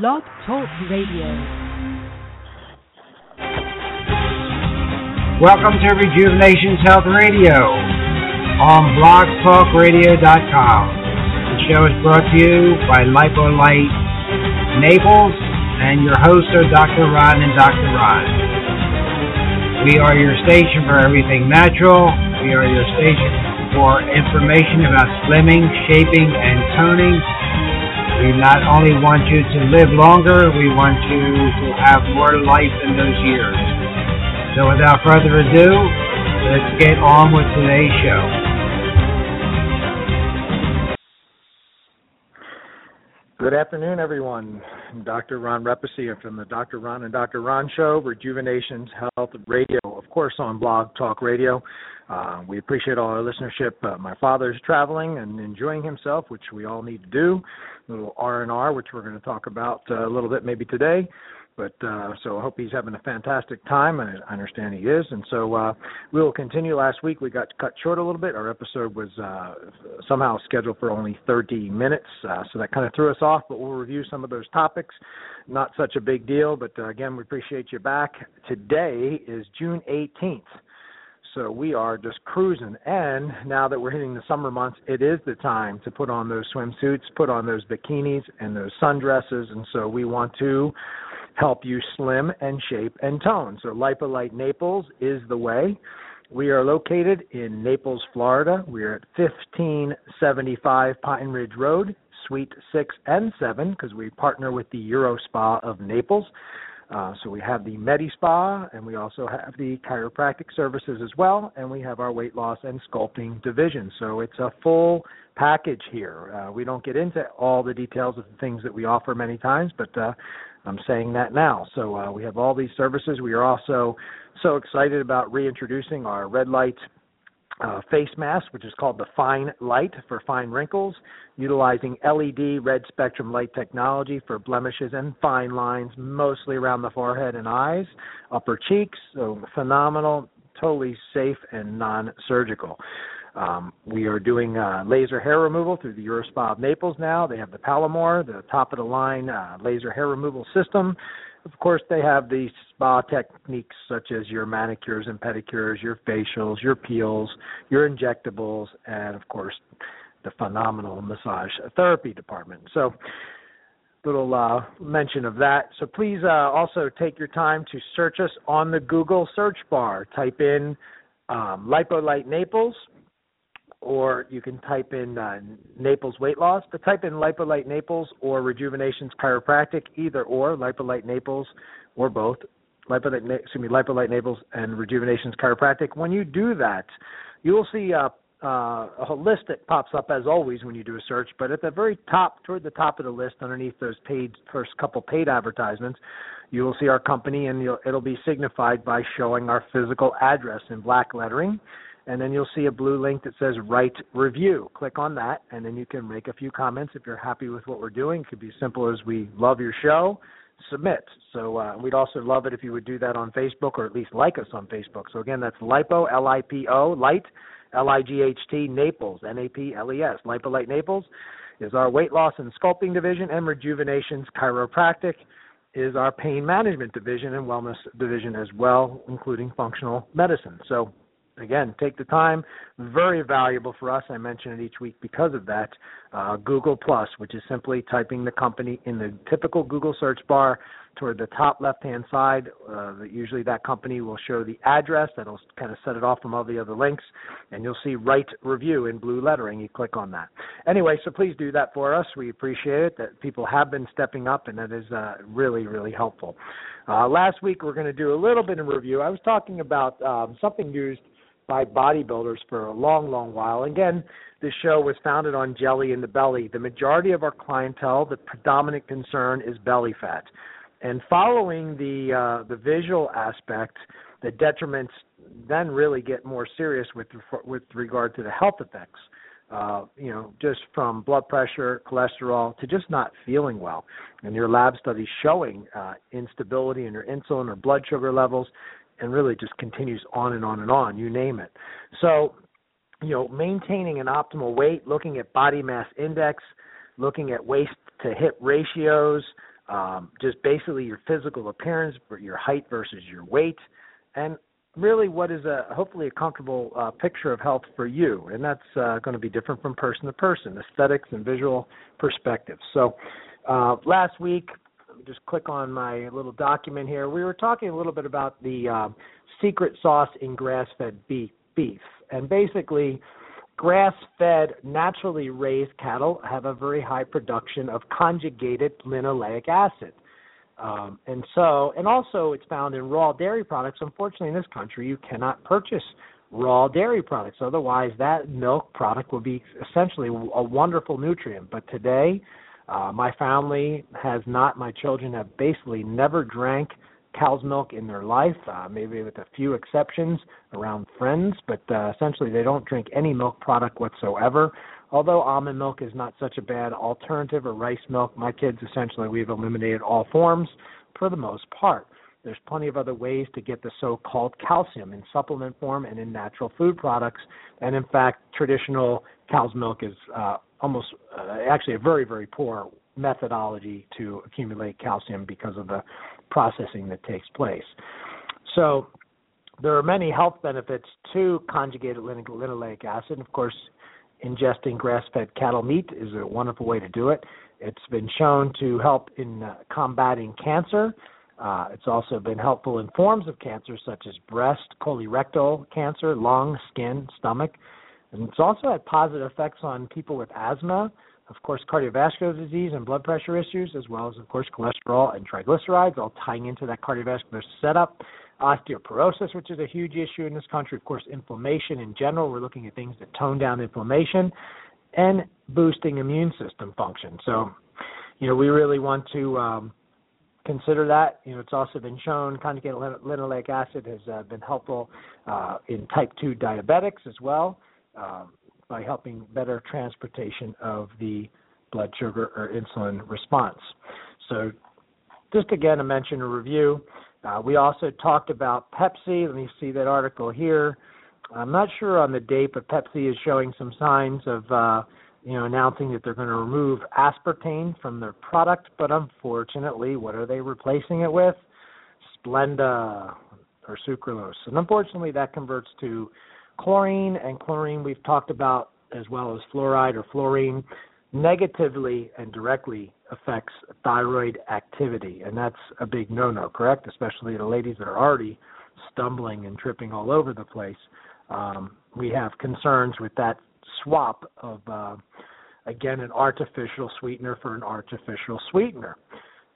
Blog Talk Radio. Welcome to Rejuvenations Health Radio on blogtalkradio.com. The show is brought to you by LipoLight Naples and your hosts are Dr. Ron and Dr. Ron. We are your station for everything natural. We are your station for information about slimming, shaping, and toning we not only want you to live longer, we want you to have more life in those years. So without further ado, let's get on with today's show. Good afternoon, everyone. Dr. Ron Repesi from the Dr. Ron and Dr. Ron Show, Rejuvenations Health Radio, of course, on Blog Talk Radio. Uh, we appreciate all our listenership. Uh, my father's traveling and enjoying himself, which we all need to do. Little R and R, which we're going to talk about uh, a little bit maybe today. But uh, so I hope he's having a fantastic time, and I understand he is. And so uh, we will continue. Last week we got cut short a little bit. Our episode was uh, somehow scheduled for only 30 minutes, uh, so that kind of threw us off. But we'll review some of those topics. Not such a big deal, but uh, again, we appreciate you back. Today is June 18th. So we are just cruising. And now that we're hitting the summer months, it is the time to put on those swimsuits, put on those bikinis and those sundresses. And so we want to help you slim and shape and tone. So LipoLight Naples is the way. We are located in Naples, Florida. We are at 1575 Pine Ridge Road, Suite 6 and 7, because we partner with the Euro Spa of Naples. Uh, so we have the Medi Spa, and we also have the chiropractic services as well, and we have our weight loss and sculpting division. So it's a full package here. Uh, we don't get into all the details of the things that we offer many times, but uh, I'm saying that now. So uh, we have all these services. We are also so excited about reintroducing our red light uh, face mask, which is called the Fine Light for fine wrinkles, utilizing LED red spectrum light technology for blemishes and fine lines, mostly around the forehead and eyes, upper cheeks. So phenomenal, totally safe and non-surgical. Um, we are doing uh, laser hair removal through the Eurospa of Naples now. They have the Palomar, the top of the line uh, laser hair removal system. Of course, they have the spa techniques such as your manicures and pedicures, your facials, your peels, your injectables, and of course, the phenomenal massage therapy department. So, little uh, mention of that. So please uh, also take your time to search us on the Google search bar. Type in um, LipoLight Naples or you can type in uh, Naples weight loss, but type in LipoLight Naples or Rejuvenations Chiropractic, either or LipoLight Naples or both. LipoLight, excuse me, LipoLight Naples and Rejuvenations Chiropractic. When you do that, you will see uh, uh, a list that pops up as always when you do a search. But at the very top, toward the top of the list, underneath those paid first couple paid advertisements, you will see our company, and it'll be signified by showing our physical address in black lettering and then you'll see a blue link that says write review. Click on that, and then you can make a few comments if you're happy with what we're doing. It could be as simple as we love your show, submit. So uh, we'd also love it if you would do that on Facebook or at least like us on Facebook. So again, that's Lipo, L-I-P-O, Light, L-I-G-H-T, Naples, N-A-P-L-E-S. LipoLight Naples is our weight loss and sculpting division, and Rejuvenations Chiropractic is our pain management division and wellness division as well, including functional medicine. So again, take the time. Very valuable for us. I mention it each week because of that. Uh, Google Plus, which is simply typing the company in the typical Google search bar toward the top left-hand side. Uh, usually, that company will show the address. That'll kind of set it off from all the other links, and you'll see "Write Review" in blue lettering. You click on that. Anyway, so please do that for us. We appreciate it. That people have been stepping up, and that is uh, really, really helpful. Uh, last week, we're going to do a little bit of review. I was talking about um, something used by bodybuilders for a long, long while. Again, this show was founded on jelly in the belly. The majority of our clientele, the predominant concern is belly fat. And following the uh, the visual aspect, the detriments then really get more serious with with regard to the health effects. Uh, you know, just from blood pressure, cholesterol, to just not feeling well. And your lab studies showing uh, instability in your insulin or blood sugar levels, and really just continues on and on and on, you name it. So, you know, maintaining an optimal weight, looking at body mass index, looking at waist to hip ratios, um, just basically your physical appearance, your height versus your weight, and really what is a hopefully a comfortable uh, picture of health for you. And that's uh, going to be different from person to person, aesthetics and visual perspectives. So uh, last week, just click on my little document here. We were talking a little bit about the uh, secret sauce in grass-fed beef, beef, and basically Grass fed, naturally raised cattle have a very high production of conjugated linoleic acid. Um, and so, and also it's found in raw dairy products. Unfortunately, in this country, you cannot purchase raw dairy products. Otherwise, that milk product would be essentially a wonderful nutrient. But today, uh, my family has not, my children have basically never drank cow's milk in their life, uh, maybe with a few exceptions around friends, but uh, essentially they don't drink any milk product whatsoever. Although almond milk is not such a bad alternative or rice milk, my kids essentially we've eliminated all forms for the most part. There's plenty of other ways to get the so-called calcium in supplement form and in natural food products. And in fact, traditional cow's milk is uh, almost uh, actually a very, very poor methodology to accumulate calcium because of the processing that takes place. So there are many health benefits to conjugated linoleic acid. Of course, ingesting grass-fed cattle meat is a wonderful way to do it. It's been shown to help in uh, combating cancer. Uh, it's also been helpful in forms of cancer such as breast, colorectal cancer, lung, skin, stomach. And it's also had positive effects on people with asthma, of course, cardiovascular disease and blood pressure issues, as well as, of course, cholesterol and triglycerides, all tying into that cardiovascular setup. Osteoporosis, which is a huge issue in this country. Of course, inflammation in general. We're looking at things that tone down inflammation and boosting immune system function. So, you know, we really want to um, consider that. You know, it's also been shown conjugated linoleic acid has uh, been helpful uh, in type 2 diabetics as well. Um, by helping better transportation of the blood sugar or insulin response. So, just again, to mention a review. Uh, we also talked about Pepsi. Let me see that article here. I'm not sure on the date, but Pepsi is showing some signs of, uh, you know, announcing that they're going to remove aspartame from their product. But unfortunately, what are they replacing it with? Splenda or sucralose. And unfortunately, that converts to Chlorine and chlorine we've talked about as well as fluoride or fluorine negatively and directly affects thyroid activity. And that's a big no-no correct? Especially the ladies that are already stumbling and tripping all over the place. Um, we have concerns with that swap of uh, again an artificial sweetener for an artificial sweetener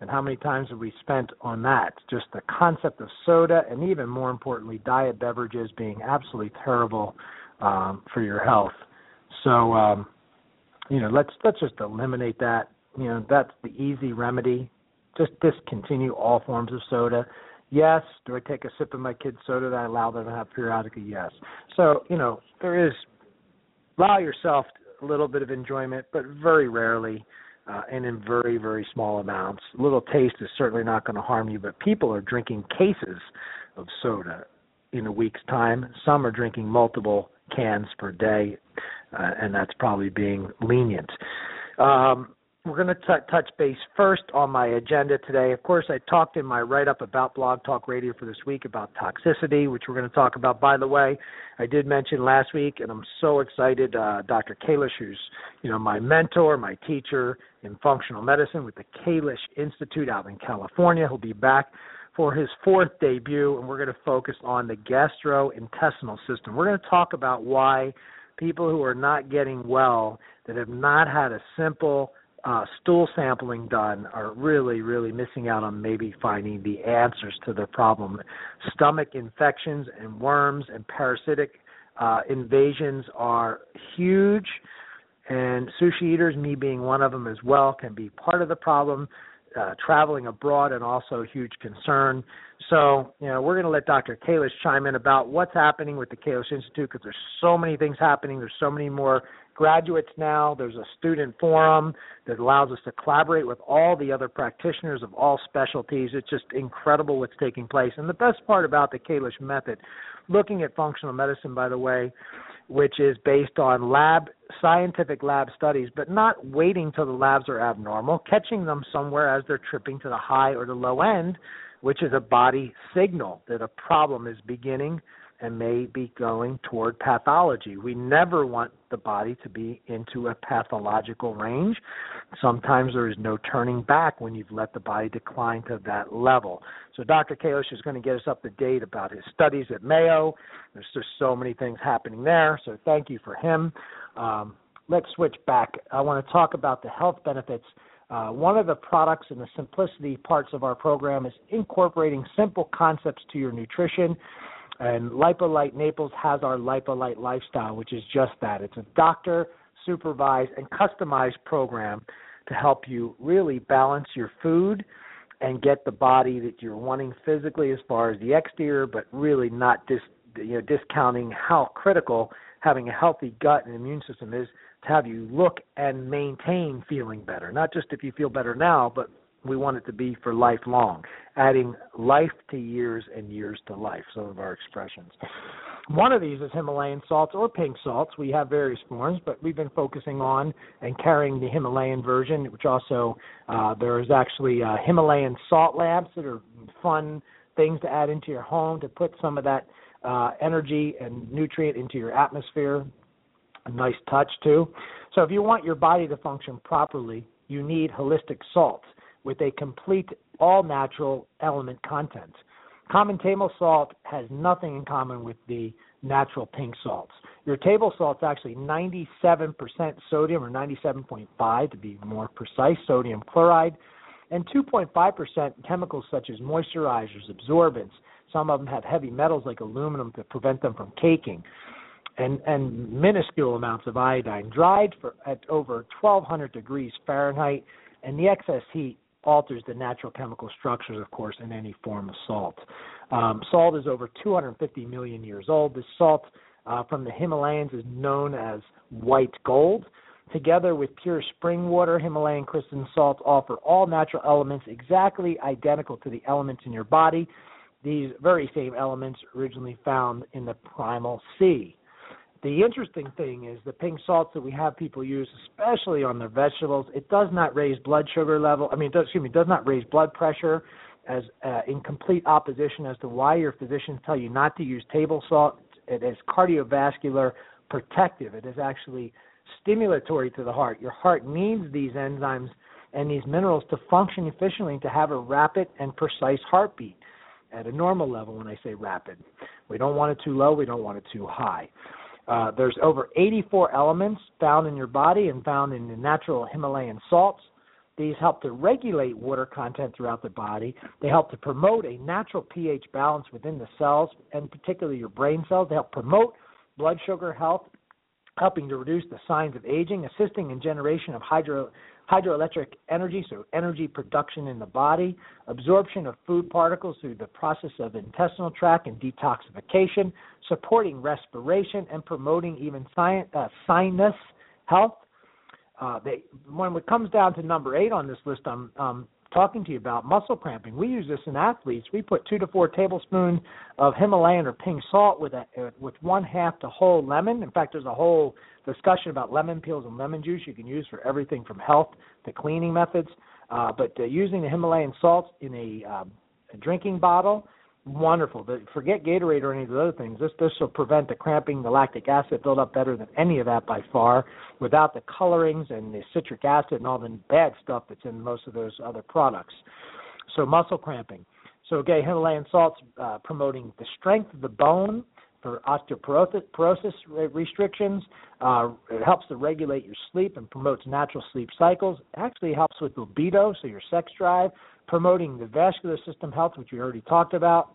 and how many times have we spent on that? Just the concept of soda, and even more importantly, diet beverages being absolutely terrible um, for your health. So, um, you know, let's let's just eliminate that. You know, that's the easy remedy. Just discontinue all forms of soda. Yes. Do I take a sip of my kid's soda that I allow them to have periodically? Yes. So, you know, there is allow yourself a little bit of enjoyment, but very rarely uh, and in very, very small amounts. Little taste is certainly not going to harm you, but people are drinking cases of soda in a week's time. Some are drinking multiple cans per day, uh, and that's probably being lenient. Um, we're going to t- touch base first on my agenda today. Of course, I talked in my write up about Blog Talk Radio for this week about toxicity, which we're going to talk about. By the way, I did mention last week, and I'm so excited. Uh, Dr. Kalish, who's you know my mentor, my teacher in functional medicine with the Kalish Institute out in California, he'll be back for his fourth debut, and we're going to focus on the gastrointestinal system. We're going to talk about why people who are not getting well, that have not had a simple uh, stool sampling done are really, really missing out on maybe finding the answers to their problem. Stomach infections and worms and parasitic uh, invasions are huge, and sushi eaters, me being one of them as well, can be part of the problem. Uh, traveling abroad and also a huge concern. So, you know, we're going to let Dr. Kalish chime in about what's happening with the Kalish Institute because there's so many things happening. There's so many more graduates now. There's a student forum that allows us to collaborate with all the other practitioners of all specialties. It's just incredible what's taking place. And the best part about the Kalish method, looking at functional medicine, by the way, which is based on lab scientific lab studies, but not waiting till the labs are abnormal, catching them somewhere as they're tripping to the high or the low end, which is a body signal that a problem is beginning and may be going toward pathology. We never want the body to be into a pathological range. Sometimes there is no turning back when you've let the body decline to that level. So Dr. Kalish is going to get us up to date about his studies at Mayo. There's just so many things happening there. So thank you for him. Um, let's switch back. I want to talk about the health benefits. Uh, one of the products and the simplicity parts of our program is incorporating simple concepts to your nutrition. And LipoLight Naples has our LipoLight lifestyle, which is just that. It's a doctor supervised and customized program to help you really balance your food and get the body that you're wanting physically as far as the exterior, but really not dis, you know discounting how critical having a healthy gut and immune system is to have you look and maintain feeling better. Not just if you feel better now, but we want it to be for lifelong, adding life to years and years to life, some of our expressions. One of these is Himalayan salts or pink salts. We have various forms, but we've been focusing on and carrying the Himalayan version, which also uh, there is actually uh, Himalayan salt lamps that are fun things to add into your home to put some of that uh, energy and nutrient into your atmosphere. A nice touch too. So if you want your body to function properly, you need holistic salts with a complete all natural element content. Common table salt has nothing in common with the natural pink salts. Your table salt is actually 97% sodium, or 97.5 to be more precise, sodium chloride, and 2.5% chemicals such as moisturizers, absorbents. Some of them have heavy metals like aluminum to prevent them from caking, and, and minuscule amounts of iodine, dried for, at over 1200 degrees Fahrenheit, and the excess heat alters the natural chemical structures, of course, in any form of salt. Um, salt is over 250 million years old. This salt uh, from the Himalayas is known as white gold. Together with pure spring water, Himalayan crystalline salts offer all natural elements exactly identical to the elements in your body. These very same elements originally found in the primal sea. The interesting thing is the pink salts that we have people use, especially on their vegetables, it does not raise blood sugar level. I mean, does, excuse me, it does not raise blood pressure. As uh, in complete opposition as to why your physicians tell you not to use table salt. It is cardiovascular protective. It is actually stimulatory to the heart. Your heart needs these enzymes and these minerals to function efficiently to have a rapid and precise heartbeat at a normal level when I say rapid. We don't want it too low, we don't want it too high. Uh, there's over 84 elements found in your body and found in the natural Himalayan salts. These help to regulate water content throughout the body. They help to promote a natural pH balance within the cells, and particularly your brain cells. They help promote blood sugar health, helping to reduce the signs of aging, assisting in generation of hydro, hydroelectric energy, so energy production in the body, absorption of food particles through the process of intestinal tract and detoxification, supporting respiration, and promoting even science, uh, sinus health. Uh, they, when it comes down to number eight on this list, I'm um, talking to you about muscle cramping. We use this in athletes. We put two to four tablespoons of Himalayan or pink salt with a, with one half to whole lemon. In fact, there's a whole discussion about lemon peels and lemon juice you can use for everything from health to cleaning methods. Uh, but uh, using the Himalayan salts in a, um, a drinking bottle, wonderful. But forget Gatorade or any of the other things. This this will prevent the cramping, the lactic acid buildup better than any of that by far, without the colorings and the citric acid and all the bad stuff that's in most of those other products. So muscle cramping. So again, Himalayan salts uh, promoting the strength of the bone for osteoporosis restrictions. Uh, it helps to regulate your sleep and promotes natural sleep cycles. It actually helps with libido, so your sex drive, promoting the vascular system health, which we already talked about,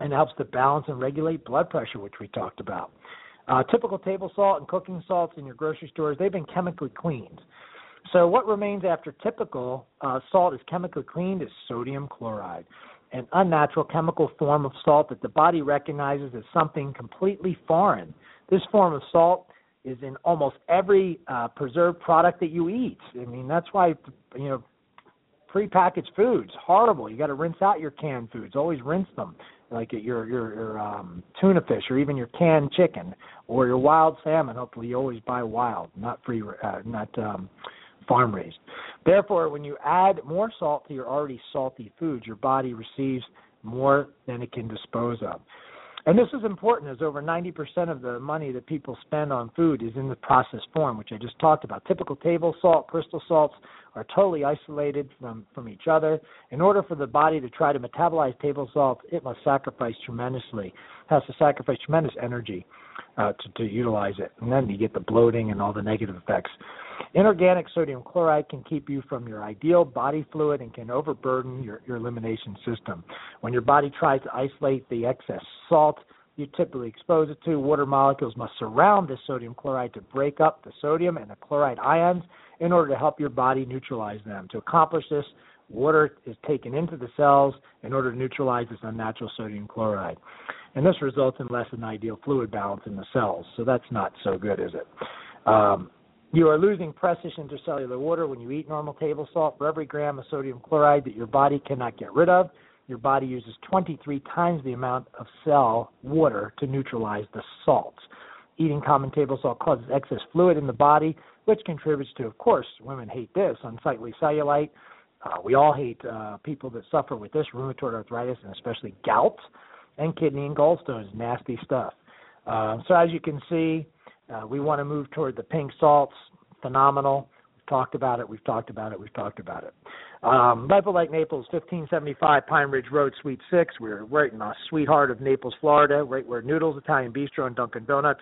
and helps to balance and regulate blood pressure, which we talked about. Uh, typical table salt and cooking salts in your grocery stores, they've been chemically cleaned. So, what remains after typical uh, salt is chemically cleaned is sodium chloride an unnatural chemical form of salt that the body recognizes as something completely foreign. This form of salt is in almost every uh, preserved product that you eat. I mean, that's why you know prepackaged foods horrible. You got to rinse out your canned foods. Always rinse them. like your your, your um, tuna fish or even your canned chicken or your wild salmon. Hopefully, you always buy wild, not free, uh, not um, farm raised. Therefore, when you add more salt to your already salty foods, your body receives more than it can dispose of. And this is important as over 90% of the money that people spend on food is in the processed form, which I just talked about. Typical table salt, crystal salts are totally isolated from, from each other. In order for the body to try to metabolize table salt, it must sacrifice tremendously, has to sacrifice tremendous energy uh, to, to utilize it. And then you get the bloating and all the negative effects. Inorganic sodium chloride can keep you from your ideal body fluid and can overburden your, your elimination system. When your body tries to isolate the excess salt you typically expose it to, water molecules must surround the sodium chloride to break up the sodium and the chloride ions in order to help your body neutralize them. To accomplish this, water is taken into the cells in order to neutralize this unnatural sodium chloride. And this results in less than ideal fluid balance in the cells. So that's not so good, is it? Um, you are losing precious intercellular water when you eat normal table salt. For every gram of sodium chloride that your body cannot get rid of, your body uses 23 times the amount of cell water to neutralize the salts. Eating common table salt causes excess fluid in the body, which contributes to, of course, women hate this, unsightly cellulite. Uh, we all hate uh, people that suffer with this, rheumatoid arthritis, and especially gout and kidney and gallstones. Nasty stuff. Uh, so as you can see, uh, we want to move toward the pink salts. Phenomenal. We've talked about it. We've talked about it. We've talked about it. Um, LipoLight Naples, 1575 Pine Ridge Road, Suite 6. We're right in the sweetheart of Naples, Florida, right where Noodles Italian Bistro and Dunkin' Donuts.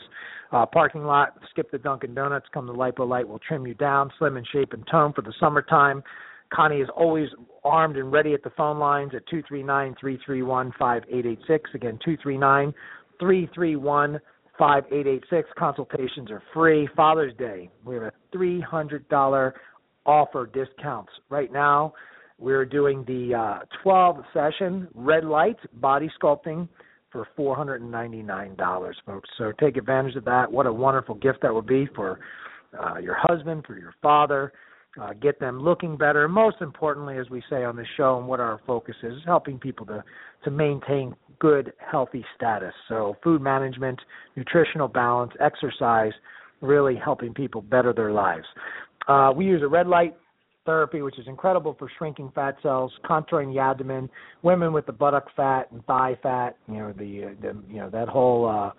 Uh, parking lot, skip the Dunkin' Donuts, come to LipoLight. We'll trim you down, slim in shape and tone for the summertime. Connie is always armed and ready at the phone lines at 239 331 5886. Again, 239 331 5886. Consultations are free. Father's Day, we have a $300 offer discounts. Right now, we're doing the uh, 12 session red light body sculpting for $499, folks. So take advantage of that. What a wonderful gift that would be for uh, your husband, for your father. Uh, get them looking better. Most importantly, as we say on the show, and what our focus is, is helping people to to maintain good, healthy status. So, food management, nutritional balance, exercise, really helping people better their lives. Uh, we use a red light therapy, which is incredible for shrinking fat cells, contouring the abdomen, women with the buttock fat and thigh fat, you know, the, the you know that whole uh,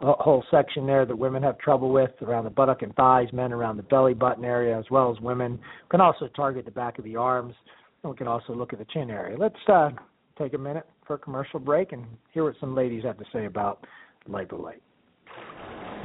whole section there that women have trouble with around the buttock and thighs, men around the belly button area, as well as women. We can also target the back of the arms, and we can also look at the chin area. Let's uh, take a minute for a commercial break and hear what some ladies have to say about LipoLight.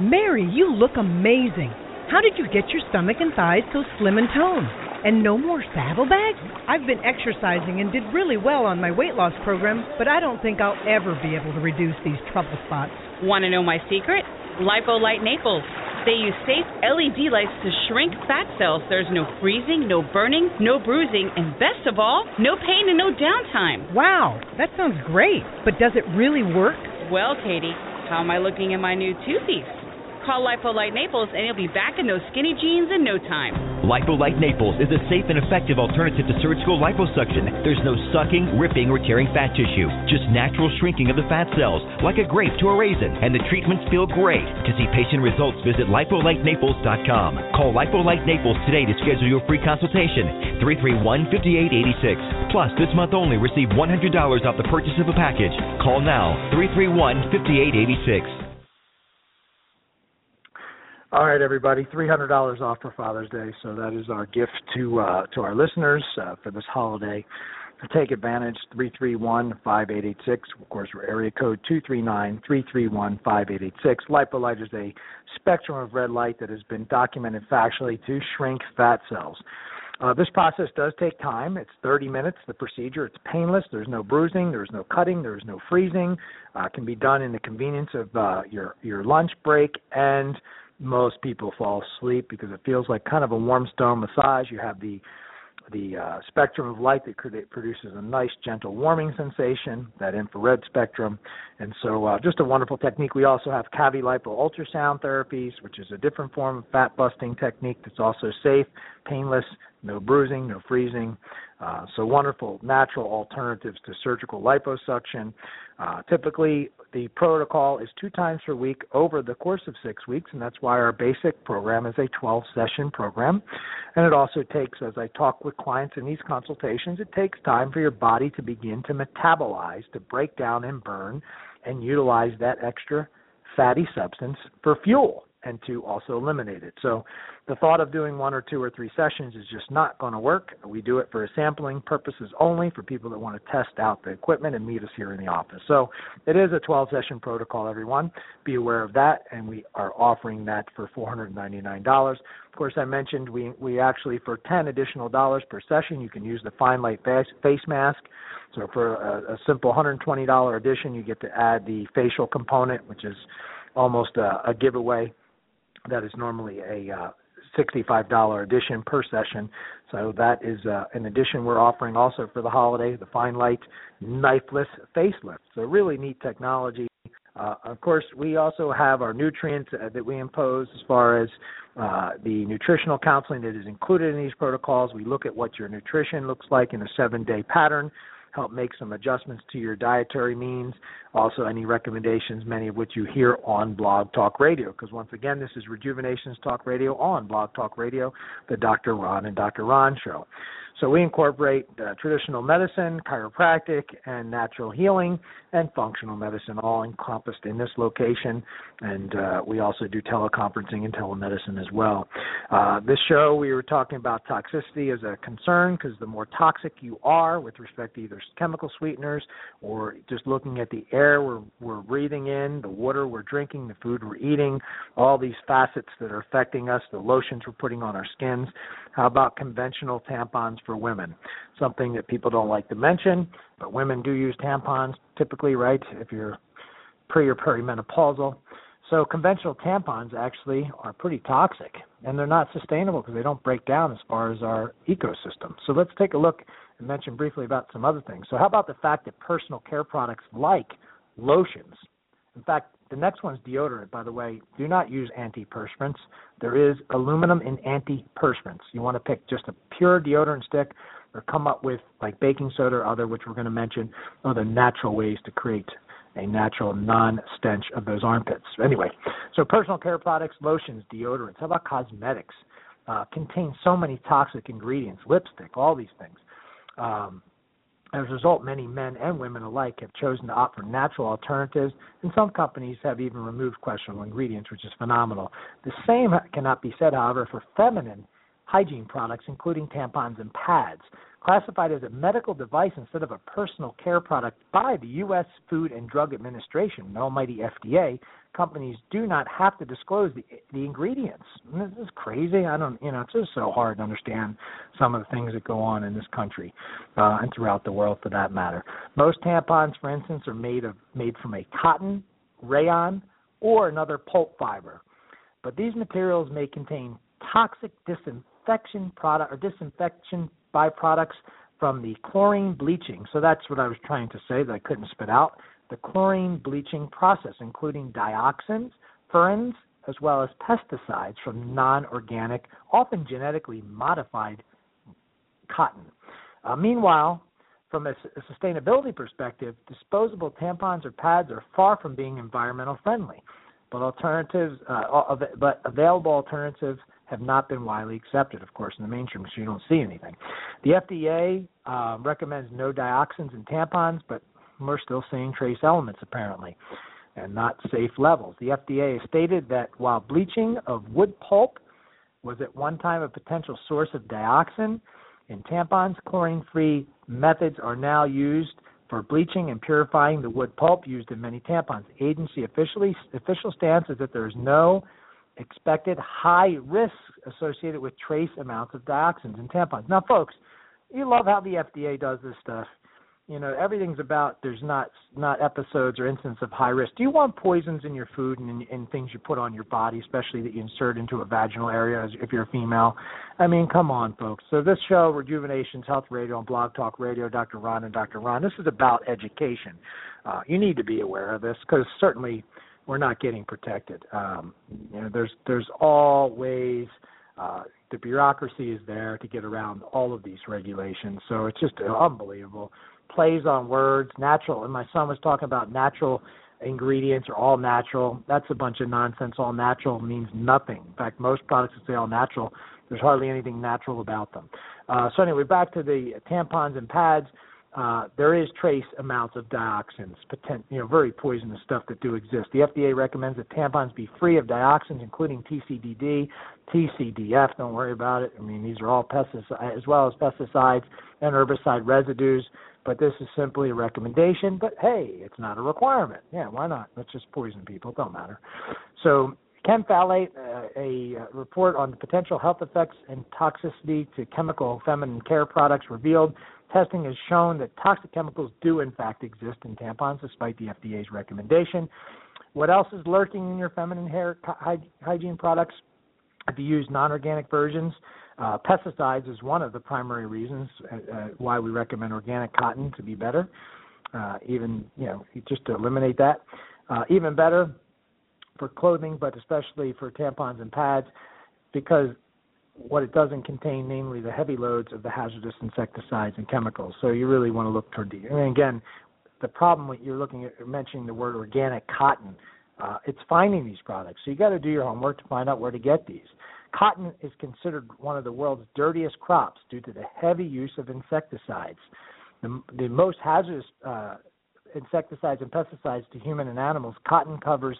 Mary, you look amazing. How did you get your stomach and thighs so slim and toned? And no more saddlebags? I've been exercising and did really well on my weight loss program, but I don't think I'll ever be able to reduce these trouble spots. Want to know my secret? LipoLight Naples. They use safe LED lights to shrink fat cells. There's no freezing, no burning, no bruising, and best of all, no pain and no downtime. Wow, that sounds great. But does it really work? Well, Katie, how am I looking in my new two piece? Call LipoLight Naples and you'll be back in those skinny jeans in no time. LipoLight Naples is a safe and effective alternative to surgical liposuction. There's no sucking, ripping, or tearing fat tissue. Just natural shrinking of the fat cells, like a grape to a raisin. And the treatments feel great. To see patient results, visit lipolitenaples.com. Call LipoLight Naples today to schedule your free consultation. 331 5886. Plus, this month only, receive $100 off the purchase of a package. Call now 331 5886. All right, everybody, three hundred dollars off for Father's Day. So that is our gift to uh, to our listeners uh, for this holiday. To take advantage, three three one five eight eight six. Of course, we're area code two three nine three three one five eight eight six. LipoLight is a spectrum of red light that has been documented factually to shrink fat cells. Uh, this process does take time. It's 30 minutes, the procedure. It's painless. There's no bruising. There's no cutting. There's no freezing. Uh, can be done in the convenience of uh, your, your lunch break and most people fall asleep because it feels like kind of a warm stone massage. You have the the uh, spectrum of light that produces a nice gentle warming sensation, that infrared spectrum, and so uh, just a wonderful technique. We also have CaviLipo ultrasound therapies, which is a different form of fat busting technique that's also safe, painless, no bruising, no freezing. Uh, so wonderful natural alternatives to surgical liposuction. Uh, typically, the protocol is two times per week over the course of six weeks, and that's why our basic program is a 12 session program. And it also takes, as I talk with clients in these consultations, it takes time for your body to begin to metabolize, to break down and burn, and utilize that extra fatty substance for fuel and to also eliminate it. So the thought of doing one or two or three sessions is just not going to work. We do it for sampling purposes only for people that want to test out the equipment and meet us here in the office. So it is a 12 session protocol, everyone. Be aware of that, and we are offering that for $499. Of course, I mentioned we we actually for 10 additional dollars per session, you can use the Fine Light face, mask. So for a, a simple $120 addition, you get to add the facial component, which is almost a, a giveaway that is normally a uh, $65 addition per session. So that is uh, an addition we're offering also for the holiday, the Fine Light Knifeless Facelift. So really neat technology. Uh, of course, we also have our nutrients uh, that we impose as far as uh, the nutritional counseling that is included in these protocols. We look at what your nutrition looks like in a seven day pattern help make some adjustments to your dietary means. Also, any recommendations, many of which you hear on Blog Talk Radio. Because once again, this is Rejuvenations Talk Radio on Blog Talk Radio, the Dr. Ron and Dr. Ron show. So we incorporate uh, traditional medicine, chiropractic, and natural healing, and functional medicine all encompassed in this location. And uh, we also do teleconferencing and telemedicine as well. Uh, this show, we were talking about toxicity as a concern because the more toxic you are with respect to either chemical sweeteners or just looking at the air we're, we're breathing in, the water we're drinking, the food we're eating, all these facets that are affecting us, the lotions we're putting on our skins. How about conventional tampons for women? Something that people don't like to mention, but women do use tampons typically, right? If you're pre or perimenopausal. So conventional tampons actually are pretty toxic and they're not sustainable because they don't break down as far as our ecosystem. So let's take a look and mention briefly about some other things. So how about the fact that personal care products like lotions, in fact, the next one's deodorant, by the way. Do not use antiperspirants. There is aluminum in antiperspirants. You want to pick just a pure deodorant stick or come up with like baking soda or other, which we're going to mention, other natural ways to create a natural non-stench of those armpits. Anyway, so personal care products, lotions, deodorants. How about cosmetics? Uh, contain so many toxic ingredients, lipstick, all these things. Um, as a result, many men and women alike have chosen to opt for natural alternatives, and some companies have even removed questionable ingredients, which is phenomenal. The same cannot be said, however, for feminine hygiene products, including tampons and pads classified as a medical device instead of a personal care product by the U.S. Food and Drug Administration, the almighty FDA, companies do not have to disclose the, the ingredients. And this is crazy. I don't, you know, it's just so hard to understand some of the things that go on in this country uh, and throughout the world, for that matter. Most tampons, for instance, are made of made from a cotton, rayon, or another pulp fiber. But these materials may contain toxic disinfection product or disinfection byproducts from the chlorine bleaching. So that's what I was trying to say that I couldn't spit out. The chlorine bleaching process, including dioxins, furans, as well as pesticides from non organic, often genetically modified cotton. Uh, meanwhile, from a, sustainability perspective, disposable tampons or pads are far from being environmental friendly. But alternatives, uh, but available alternatives have not been widely accepted, of course, in the mainstream so you don't see anything. The FDA uh, recommends no dioxins in tampons, but we're still seeing trace elements apparently and not safe levels. The FDA has stated that while bleaching of wood pulp was at one time a potential source of dioxin in tampons, chlorine free methods are now used for bleaching and purifying the wood pulp used in many tampons. Agency officially official stance is that there is no expected high risks associated with trace amounts of dioxins in tampons. Now, folks, you love how the FDA does this stuff. You know, everything's about there's not not episodes or instances of high risk. Do you want poisons in your food and, and things you put on your body, especially that you insert into a vaginal area if you're a female? I mean, come on, folks. So this show, Rejuvenations Health Radio on Blog Talk Radio, Dr. Ron and Dr. Ron, this is about education. Uh, you need to be aware of this because certainly we're not getting protected. Um, you know, there's there's always Uh, the bureaucracy is there to get around all of these regulations. So it's just unbelievable. Plays on words, natural. And my son was talking about natural ingredients are all natural. That's a bunch of nonsense. All natural means nothing. In fact, most products that say all natural, there's hardly anything natural about them. Uh, so anyway, back to the tampons and pads. Uh, there is trace amounts of dioxins, potent, you know, very poisonous stuff that do exist. The FDA recommends that tampons be free of dioxins, including TCDD, TCDF. Don't worry about it. I mean, these are all pesticides, as well as pesticides and herbicide residues. But this is simply a recommendation. But hey, it's not a requirement. Yeah, why not? Let's just poison people. It don't matter. So Ken uh, a uh, report on the potential health effects and toxicity to chemical feminine care products revealed testing has shown that toxic chemicals do in fact exist in tampons despite the FDA's recommendation. What else is lurking in your feminine hair hygiene products? If you use non-organic versions, uh, pesticides is one of the primary reasons uh, uh, why we recommend organic cotton to be better. Uh, even you know just to eliminate that. Uh, even better for clothing, but especially for tampons and pads, because what it doesn't contain, namely the heavy loads of the hazardous insecticides and chemicals. So you really want to look toward the. And again, the problem when you're looking at mentioning the word organic cotton, uh, it's finding these products. So you got to do your homework to find out where to get these. Cotton is considered one of the world's dirtiest crops due to the heavy use of insecticides. The, the most hazardous uh, insecticides and pesticides to human and animals, cotton covers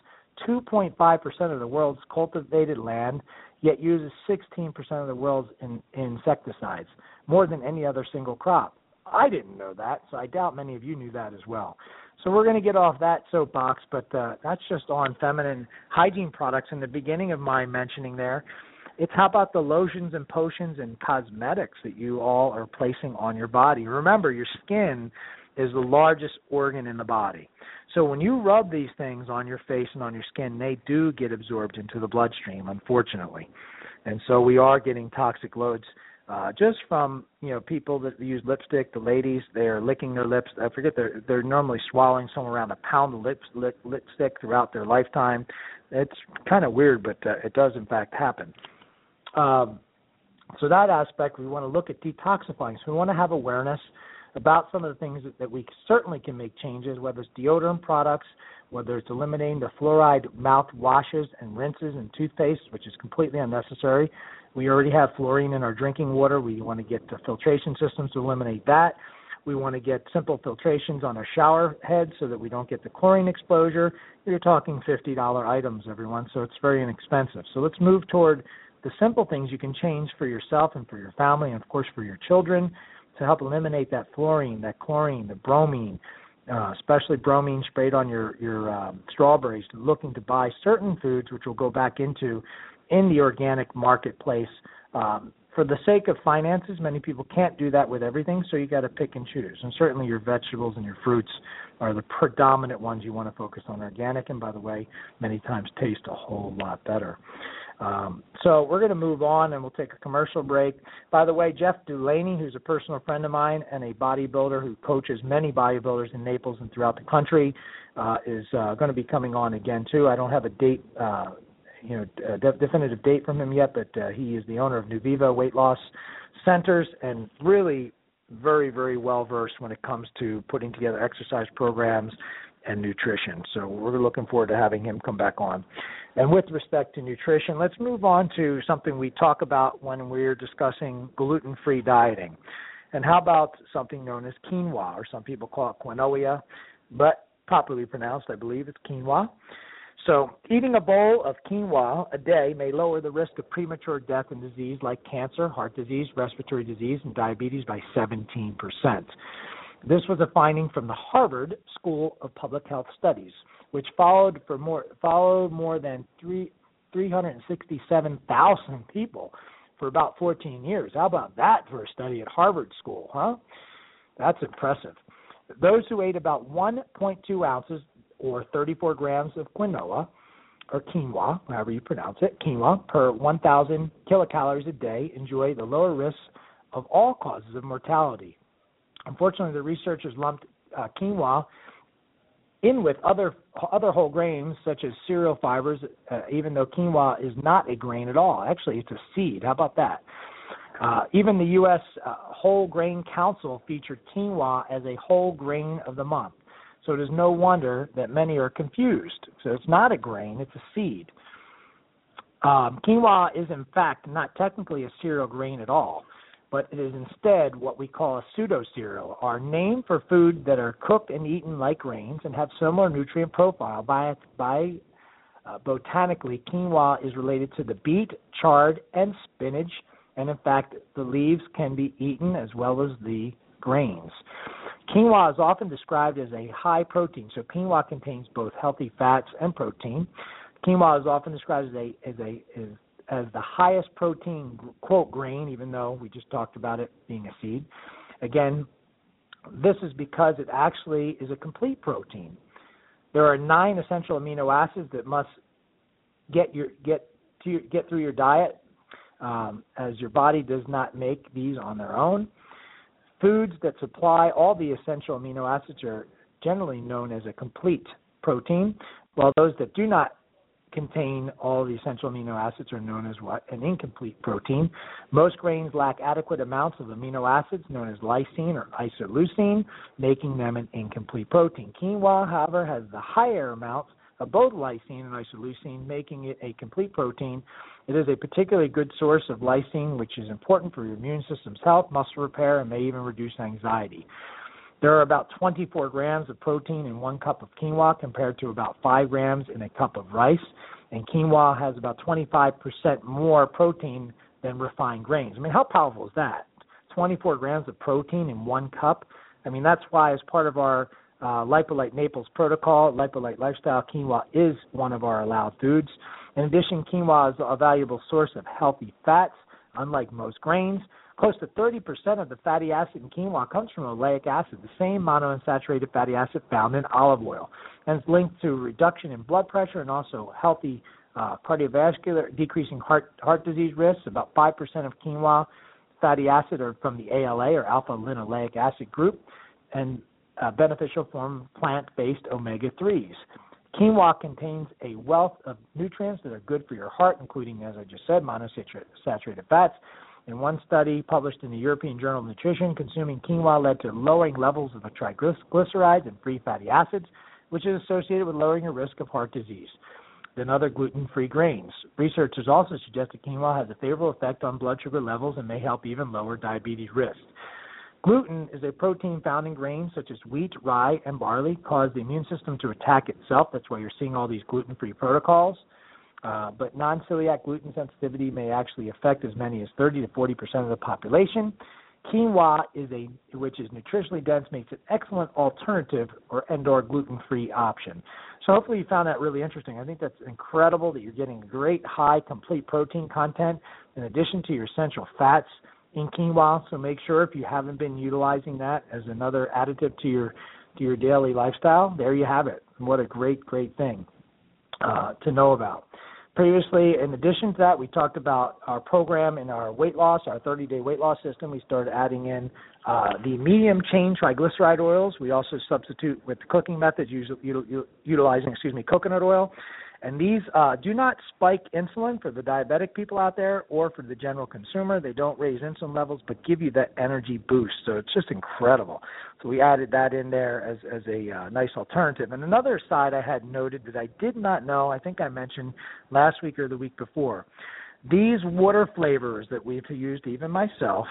2.5% of the world's cultivated land, yet uses 16% of the world's in, insecticides, more than any other single crop. I didn't know that, so I doubt many of you knew that as well. So we're going to get off that soapbox, but uh, that's just on feminine hygiene products. In the beginning of my mentioning there, it's how about the lotions and potions and cosmetics that you all are placing on your body. Remember, your skin is the largest organ in the body. So when you rub these things on your face and on your skin, they do get absorbed into the bloodstream, unfortunately. And so we are getting toxic loads uh, just from you know people that use lipstick. The ladies, they are licking their lips. I forget they're they're normally swallowing somewhere around a pound of lips, lip, lipstick throughout their lifetime. It's kind of weird, but uh, it does in fact happen. Um, so that aspect, we want to look at detoxifying. So we want to have awareness about some of the things that, that we certainly can make changes, whether it's deodorant products, whether it's eliminating the fluoride mouth washes and rinses and toothpaste, which is completely unnecessary. We already have fluorine in our drinking water. We want to get the filtration systems to eliminate that. We want to get simple filtrations on our shower heads so that we don't get the chlorine exposure. You're talking $50 items, everyone, so it's very inexpensive. So let's move toward the simple things you can change for yourself and for your family, and of course for your children to help eliminate that fluorine, that chlorine, the bromine, uh, especially bromine sprayed on your your um, strawberries. Looking to buy certain foods, which will go back into in the organic marketplace. Um, for the sake of finances, many people can't do that with everything, so you got to pick and choose. And certainly, your vegetables and your fruits are the predominant ones you want to focus on. Organic, and by the way, many times taste a whole lot better. Um, so we're going to move on and we'll take a commercial break. By the way, Jeff Dulaney, who's a personal friend of mine and a bodybuilder who coaches many bodybuilders in Naples and throughout the country, uh, is uh, going to be coming on again too. I don't have a date, uh, you know, a de- definitive date from him yet, but uh, he is the owner of Nuviva Weight Loss Centers and really very, very well versed when it comes to putting together exercise programs and nutrition. So we're looking forward to having him come back on. And with respect to nutrition, let's move on to something we talk about when we're discussing gluten free dieting. And how about something known as quinoa, or some people call it quinoa, but properly pronounced, I believe, it's quinoa. So, eating a bowl of quinoa a day may lower the risk of premature death and disease like cancer, heart disease, respiratory disease, and diabetes by 17%. This was a finding from the Harvard School of Public Health Studies which followed for more followed more than three 367,000 people for about 14 years. How about that for a study at Harvard School, huh? That's impressive. Those who ate about 1.2 ounces or 34 grams of quinoa or quinoa, however you pronounce it, quinoa per 1,000 kilocalories a day enjoy the lower risks of all causes of mortality. Unfortunately, the researchers lumped uh, quinoa in with other other whole grains such as cereal fibers, uh, even though quinoa is not a grain at all. Actually, it's a seed. How about that? Uh, even the U.S. Uh, whole Grain Council featured quinoa as a whole grain of the month. So it is no wonder that many are confused. So it's not a grain, it's a seed. Um, quinoa is, in fact, not technically a cereal grain at all, but it is instead what we call a pseudo cereal, our name for food that are cooked and eaten like grains and have similar nutrient profile. By, by uh, botanically, quinoa is related to the beet, chard, and spinach, and in fact, the leaves can be eaten as well as the grains. Quinoa is often described as a high protein, so quinoa contains both healthy fats and protein. Quinoa is often described as a as a as, as the highest protein quote grain, even though we just talked about it being a seed. Again, this is because it actually is a complete protein. There are nine essential amino acids that must get your get to your, get through your diet, um, as your body does not make these on their own. Foods that supply all the essential amino acids are generally known as a complete protein, while those that do not contain all the essential amino acids are known as what? An incomplete protein. Most grains lack adequate amounts of amino acids known as lysine or isoleucine, making them an incomplete protein. Quinoa, however, has the higher amounts of both lysine and isoleucine, making it a complete protein. It is a particularly good source of lysine, which is important for your immune system's health, muscle repair, and may even reduce anxiety. There are about 24 grams of protein in one cup of quinoa compared to about 5 grams in a cup of rice. And quinoa has about 25% more protein than refined grains. I mean, how powerful is that? 24 grams of protein in one cup. I mean, that's why, as part of our uh, LipoLight Naples protocol, LipoLight Lifestyle, quinoa is one of our allowed foods. In addition, quinoa is a valuable source of healthy fats, unlike most grains. Close to 30% of the fatty acid in quinoa comes from oleic acid, the same monounsaturated fatty acid found in olive oil, and it's linked to reduction in blood pressure and also healthy uh, cardiovascular, decreasing heart heart disease risks. About 5% of quinoa fatty acid are from the ALA or alpha linoleic acid group, and uh, beneficial from plant-based omega-3s. Quinoa contains a wealth of nutrients that are good for your heart, including, as I just said, monounsaturated fats. In one study published in the European Journal of Nutrition, consuming quinoa led to lowering levels of triglycerides and free fatty acids, which is associated with lowering your risk of heart disease than other gluten free grains. Researchers also suggest that quinoa has a favorable effect on blood sugar levels and may help even lower diabetes risk. Gluten is a protein found in grains such as wheat, rye, and barley, cause the immune system to attack itself. That's why you're seeing all these gluten free protocols. Uh, but non celiac gluten sensitivity may actually affect as many as 30 to 40 percent of the population. Quinoa is a which is nutritionally dense, makes an excellent alternative or and/or gluten-free option. So hopefully you found that really interesting. I think that's incredible that you're getting great high complete protein content in addition to your essential fats in quinoa. So make sure if you haven't been utilizing that as another additive to your to your daily lifestyle, there you have it. What a great, great thing uh, to know about. Previously, in addition to that, we talked about our program in our weight loss, our 30-day weight loss system. We started adding in uh, the medium chain triglyceride oils. We also substitute with the cooking methods, utilizing excuse me coconut oil. And these uh, do not spike insulin for the diabetic people out there or for the general consumer. They don't raise insulin levels, but give you that energy boost. So it's just incredible. So we added that in there as as a uh, nice alternative. And another side I had noted that I did not know. I think I mentioned last week or the week before. These water flavors that we've used, even myself,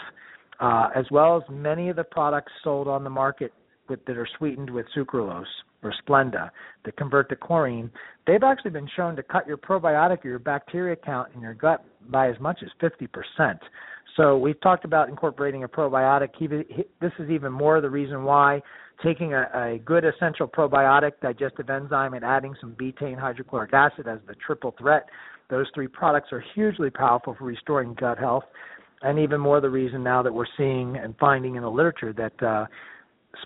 uh, as well as many of the products sold on the market with, that are sweetened with sucralose or Splenda that convert to chlorine, they've actually been shown to cut your probiotic or your bacteria count in your gut by as much as 50%. So we've talked about incorporating a probiotic. This is even more the reason why taking a, a good essential probiotic, digestive enzyme, and adding some betaine hydrochloric acid as the triple threat. Those three products are hugely powerful for restoring gut health, and even more the reason now that we're seeing and finding in the literature that uh,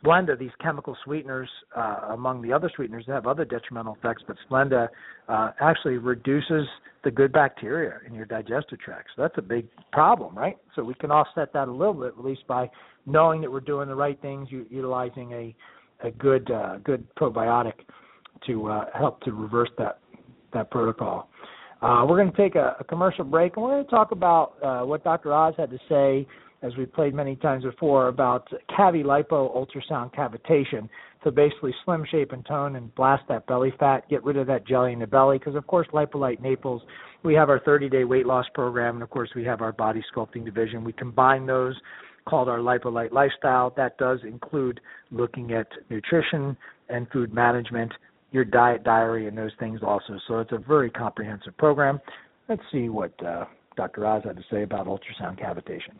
Splenda, these chemical sweeteners, uh, among the other sweeteners, that have other detrimental effects, but Splenda uh, actually reduces the good bacteria in your digestive tract. So that's a big problem, right? So we can offset that a little bit, at least by knowing that we're doing the right things, utilizing a a good uh, good probiotic to uh, help to reverse that that protocol. Uh, we're going to take a, a, commercial break, and we're going to talk about uh, what Dr. Oz had to say, as we played many times before, about cavi-lipo ultrasound cavitation. So basically, slim shape and tone and blast that belly fat, get rid of that jelly in the belly. Because of course, LipoLight Naples, we have our 30-day weight loss program, and of course, we have our body sculpting division. We combine those called our LipoLight lifestyle. That does include looking at nutrition and food management your diet diary and those things also. So it's a very comprehensive program. Let's see what uh, Dr. Oz had to say about ultrasound cavitation.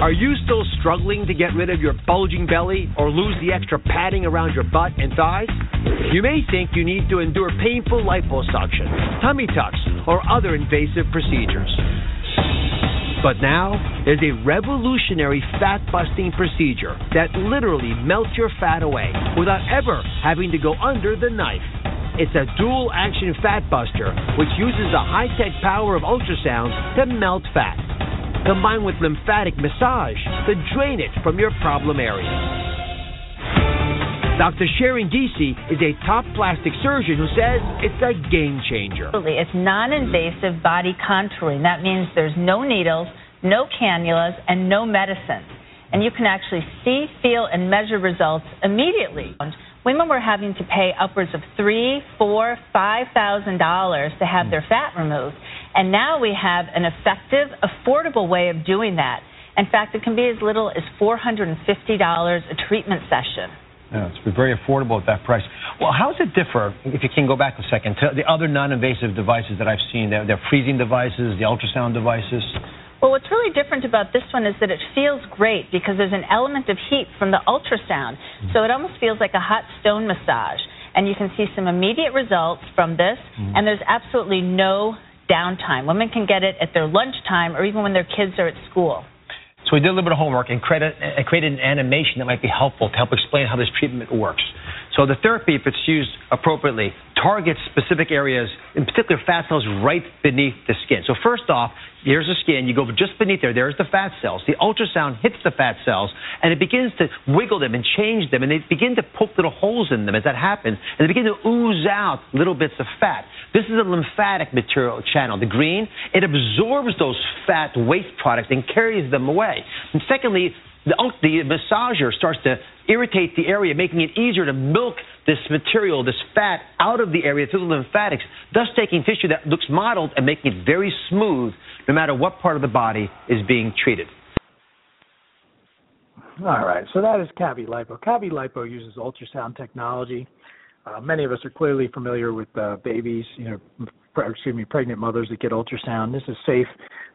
Are you still struggling to get rid of your bulging belly or lose the extra padding around your butt and thighs? You may think you need to endure painful liposuction, tummy tucks, or other invasive procedures. But now, there's a revolutionary fat busting procedure that literally melts your fat away without ever having to go under the knife. It's a dual action fat buster which uses the high tech power of ultrasound to melt fat, combined with lymphatic massage to drain it from your problem areas. Dr. Sharon Giese is a top plastic surgeon who says it's a game changer. It's non invasive body contouring. That means there's no needles, no cannulas, and no medicine. And you can actually see, feel, and measure results immediately. Women were having to pay upwards of three, four, five thousand dollars to have hmm. their fat removed. And now we have an effective, affordable way of doing that. In fact, it can be as little as $450 a treatment session. Yeah, it's very affordable at that price. Well, how does it differ, if you can go back a second, to the other non-invasive devices that I've seen? They're, they're freezing devices, the ultrasound devices. Well, what's really different about this one is that it feels great because there's an element of heat from the ultrasound. So it almost feels like a hot stone massage. And you can see some immediate results from this, mm-hmm. and there's absolutely no downtime. Women can get it at their lunchtime or even when their kids are at school. So we did a little bit of homework and created, and created an animation that might be helpful to help explain how this treatment works. So the therapy, if it's used appropriately, targets specific areas, in particular fat cells right beneath the skin. So first off, here's the skin. You go just beneath there. There's the fat cells. The ultrasound hits the fat cells, and it begins to wiggle them and change them, and they begin to poke little holes in them as that happens, and they begin to ooze out little bits of fat. This is a lymphatic material channel. The green, it absorbs those fat waste products and carries them away. And secondly, the, the massager starts to irritate the area, making it easier to milk this material, this fat, out of the area through the lymphatics, thus taking tissue that looks mottled and making it very smooth no matter what part of the body is being treated. All right, so that is Cavi-Lipo. Cavi-Lipo uses ultrasound technology. Uh, many of us are clearly familiar with uh, babies, you know, excuse me, pregnant mothers that get ultrasound. This is safe,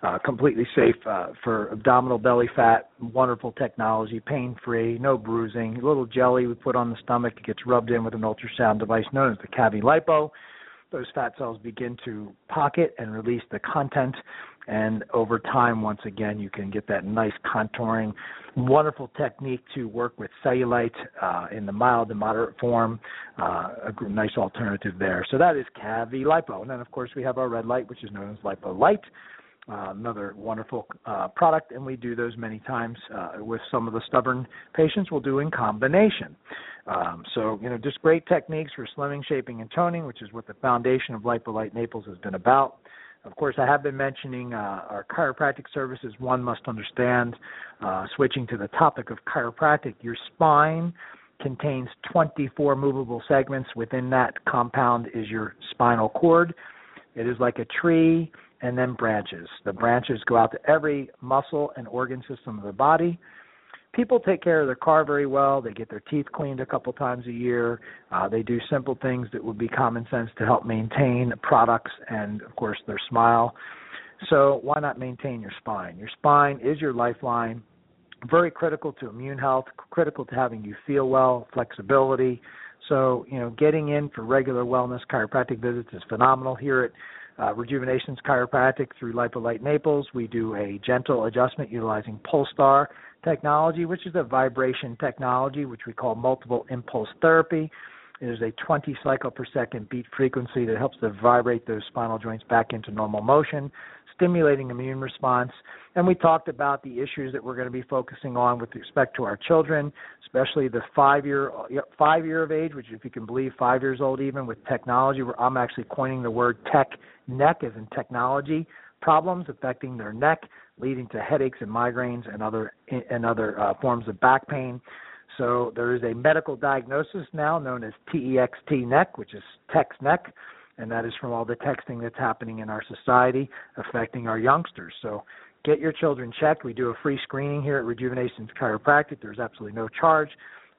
uh, completely safe uh, for abdominal belly fat. Wonderful technology, pain free, no bruising. A little jelly we put on the stomach. It gets rubbed in with an ultrasound device known as the Cavi-Lipo. Those fat cells begin to pocket and release the content and over time, once again, you can get that nice contouring. Wonderful technique to work with cellulite uh, in the mild to moderate form. Uh, a nice alternative there. So that is Cavi-Lipo. And then, of course, we have our red light, which is known as Lipo Uh, another wonderful uh, product, and we do those many times uh, with some of the stubborn patients. We'll do in combination. Um, so, you know, just great techniques for slimming, shaping, and toning, which is what the foundation of LipoLight Naples has been about. Of course, I have been mentioning uh, our chiropractic services. One must understand, uh, switching to the topic of chiropractic, your spine contains 24 movable segments. Within that compound is your spinal cord. It is like a tree and then branches. The branches go out to every muscle and organ system of the body people take care of their car very well. They get their teeth cleaned a couple times a year. Uh, they do simple things that would be common sense to help maintain products and, of course, their smile. So why not maintain your spine? Your spine is your lifeline. Very critical to immune health, critical to having you feel well, flexibility. So, you know, getting in for regular wellness chiropractic visits is phenomenal here at uh, Rejuvenations Chiropractic through LipoLight Naples. We do a gentle adjustment utilizing Pulsar technology, which is a vibration technology, which we call multiple impulse therapy. It is a 20 cycle per second beat frequency that helps to vibrate those spinal joints back into normal motion. stimulating immune response. And we talked about the issues that we're going to be focusing on with respect to our children, especially the five year five year of age, which if you can believe five years old even with technology. Where I'm actually coining the word tech neck as in technology problems affecting their neck, leading to headaches and migraines and other and other uh, forms of back pain. So there is a medical diagnosis now known as TEXT neck, which is text neck, and that is from all the texting that's happening in our society affecting our youngsters. So get your children checked. We do a free screening here at Rejuvenations Chiropractic. There's absolutely no charge.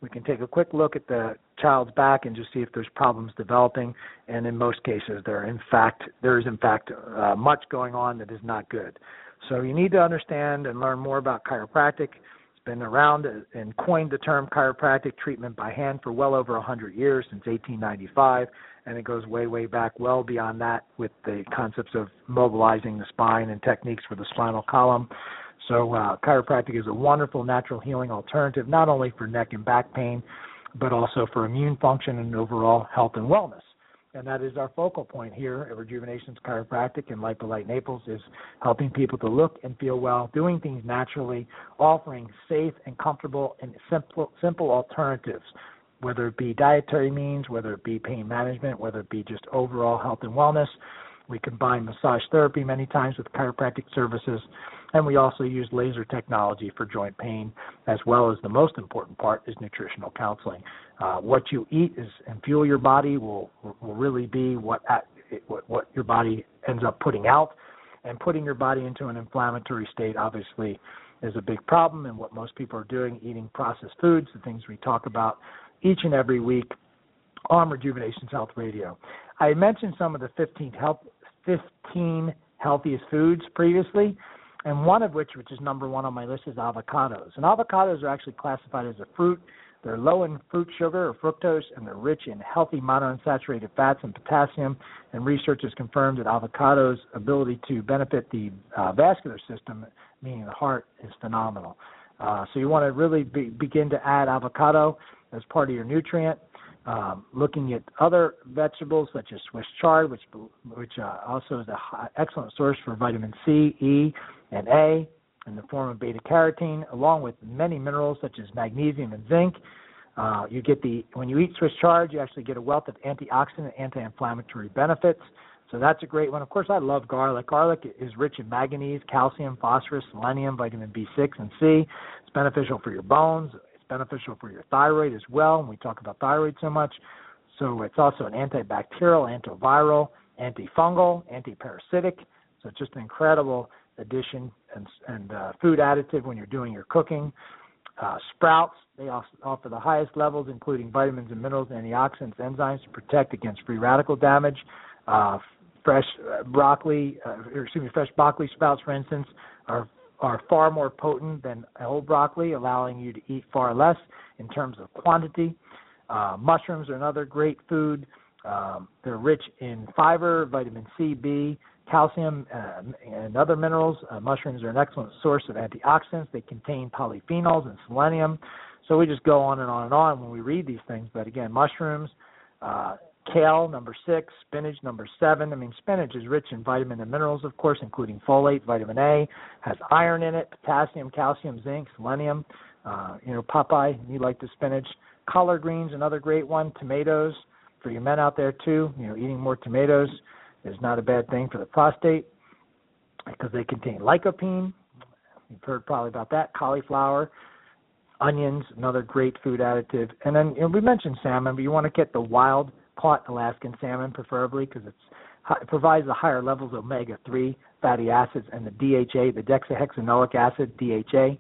We can take a quick look at the child's back and just see if there's problems developing. And in most cases, there in fact there is in fact uh, much going on that is not good. So you need to understand and learn more about chiropractic It's been around and coined the term chiropractic treatment by hand for well over 100 years, since 1895, and it goes way, way back, well beyond that, with the concepts of mobilizing the spine and techniques for the spinal column. So, uh, chiropractic is a wonderful natural healing alternative, not only for neck and back pain, but also for immune function and overall health and wellness and that is our focal point here at Rejuvenations Chiropractic in LipoLight Naples is helping people to look and feel well, doing things naturally, offering safe and comfortable and simple simple alternatives, whether it be dietary means, whether it be pain management, whether it be just overall health and wellness. We combine massage therapy many times with chiropractic services, and we also use laser technology for joint pain, as well as the most important part is nutritional counseling. Uh, what you eat is and fuel your body will will really be what at, what what your body ends up putting out, and putting your body into an inflammatory state obviously is a big problem. And what most people are doing, eating processed foods, the things we talk about each and every week on Rejuvenations Health Radio. I mentioned some of the 15 health 15 healthiest foods previously, and one of which, which is number one on my list, is avocados. And avocados are actually classified as a fruit. They're low in fruit sugar or fructose, and they're rich in healthy monounsaturated fats and potassium. And research has confirmed that avocados' ability to benefit the uh, vascular system, meaning the heart, is phenomenal. Uh, so you want to really be, begin to add avocado as part of your nutrient um, looking at other vegetables such as Swiss chard, which which uh, also is an excellent source for vitamin C, E, and A in the form of beta carotene, along with many minerals such as magnesium and zinc. Uh, you get the when you eat Swiss chard, you actually get a wealth of antioxidant, anti-inflammatory benefits. So that's a great one. Of course, I love garlic. Garlic is rich in manganese, calcium, phosphorus, selenium, vitamin B6 and C. It's beneficial for your bones, It's beneficial for your thyroid as well. And we talk about thyroid so much. So it's also an antibacterial, antiviral, antifungal, antiparasitic. So it's just an incredible addition and, and uh, food additive when you're doing your cooking. Uh, sprouts, they offer the highest levels, including vitamins and minerals, antioxidants, enzymes to protect against free radical damage. Uh, fresh uh, broccoli, uh, or excuse me, fresh broccoli sprouts, for instance, are are far more potent than whole broccoli, allowing you to eat far less in terms of quantity. Uh, mushrooms are another great food. Um, they're rich in fiber, vitamin C, B, calcium, uh, and other minerals. Uh, mushrooms are an excellent source of antioxidants. They contain polyphenols and selenium. So we just go on and on and on when we read these things. But again, mushrooms, uh, Kale, number six. Spinach, number seven. I mean, spinach is rich in vitamin and minerals, of course, including folate, vitamin A, has iron in it, potassium, calcium, zinc, selenium. Uh, you know, Popeye, you like the spinach. Collard greens, another great one. Tomatoes, for you men out there too. You know, eating more tomatoes is not a bad thing for the prostate because they contain lycopene. You've heard probably about that. Cauliflower, onions, another great food additive. And then you know, we mentioned salmon, but you want to get the wild caught Alaskan salmon, preferably, because it provides the higher levels of omega-3 fatty acids and the DHA, the deoxyhexanoic acid, DHA.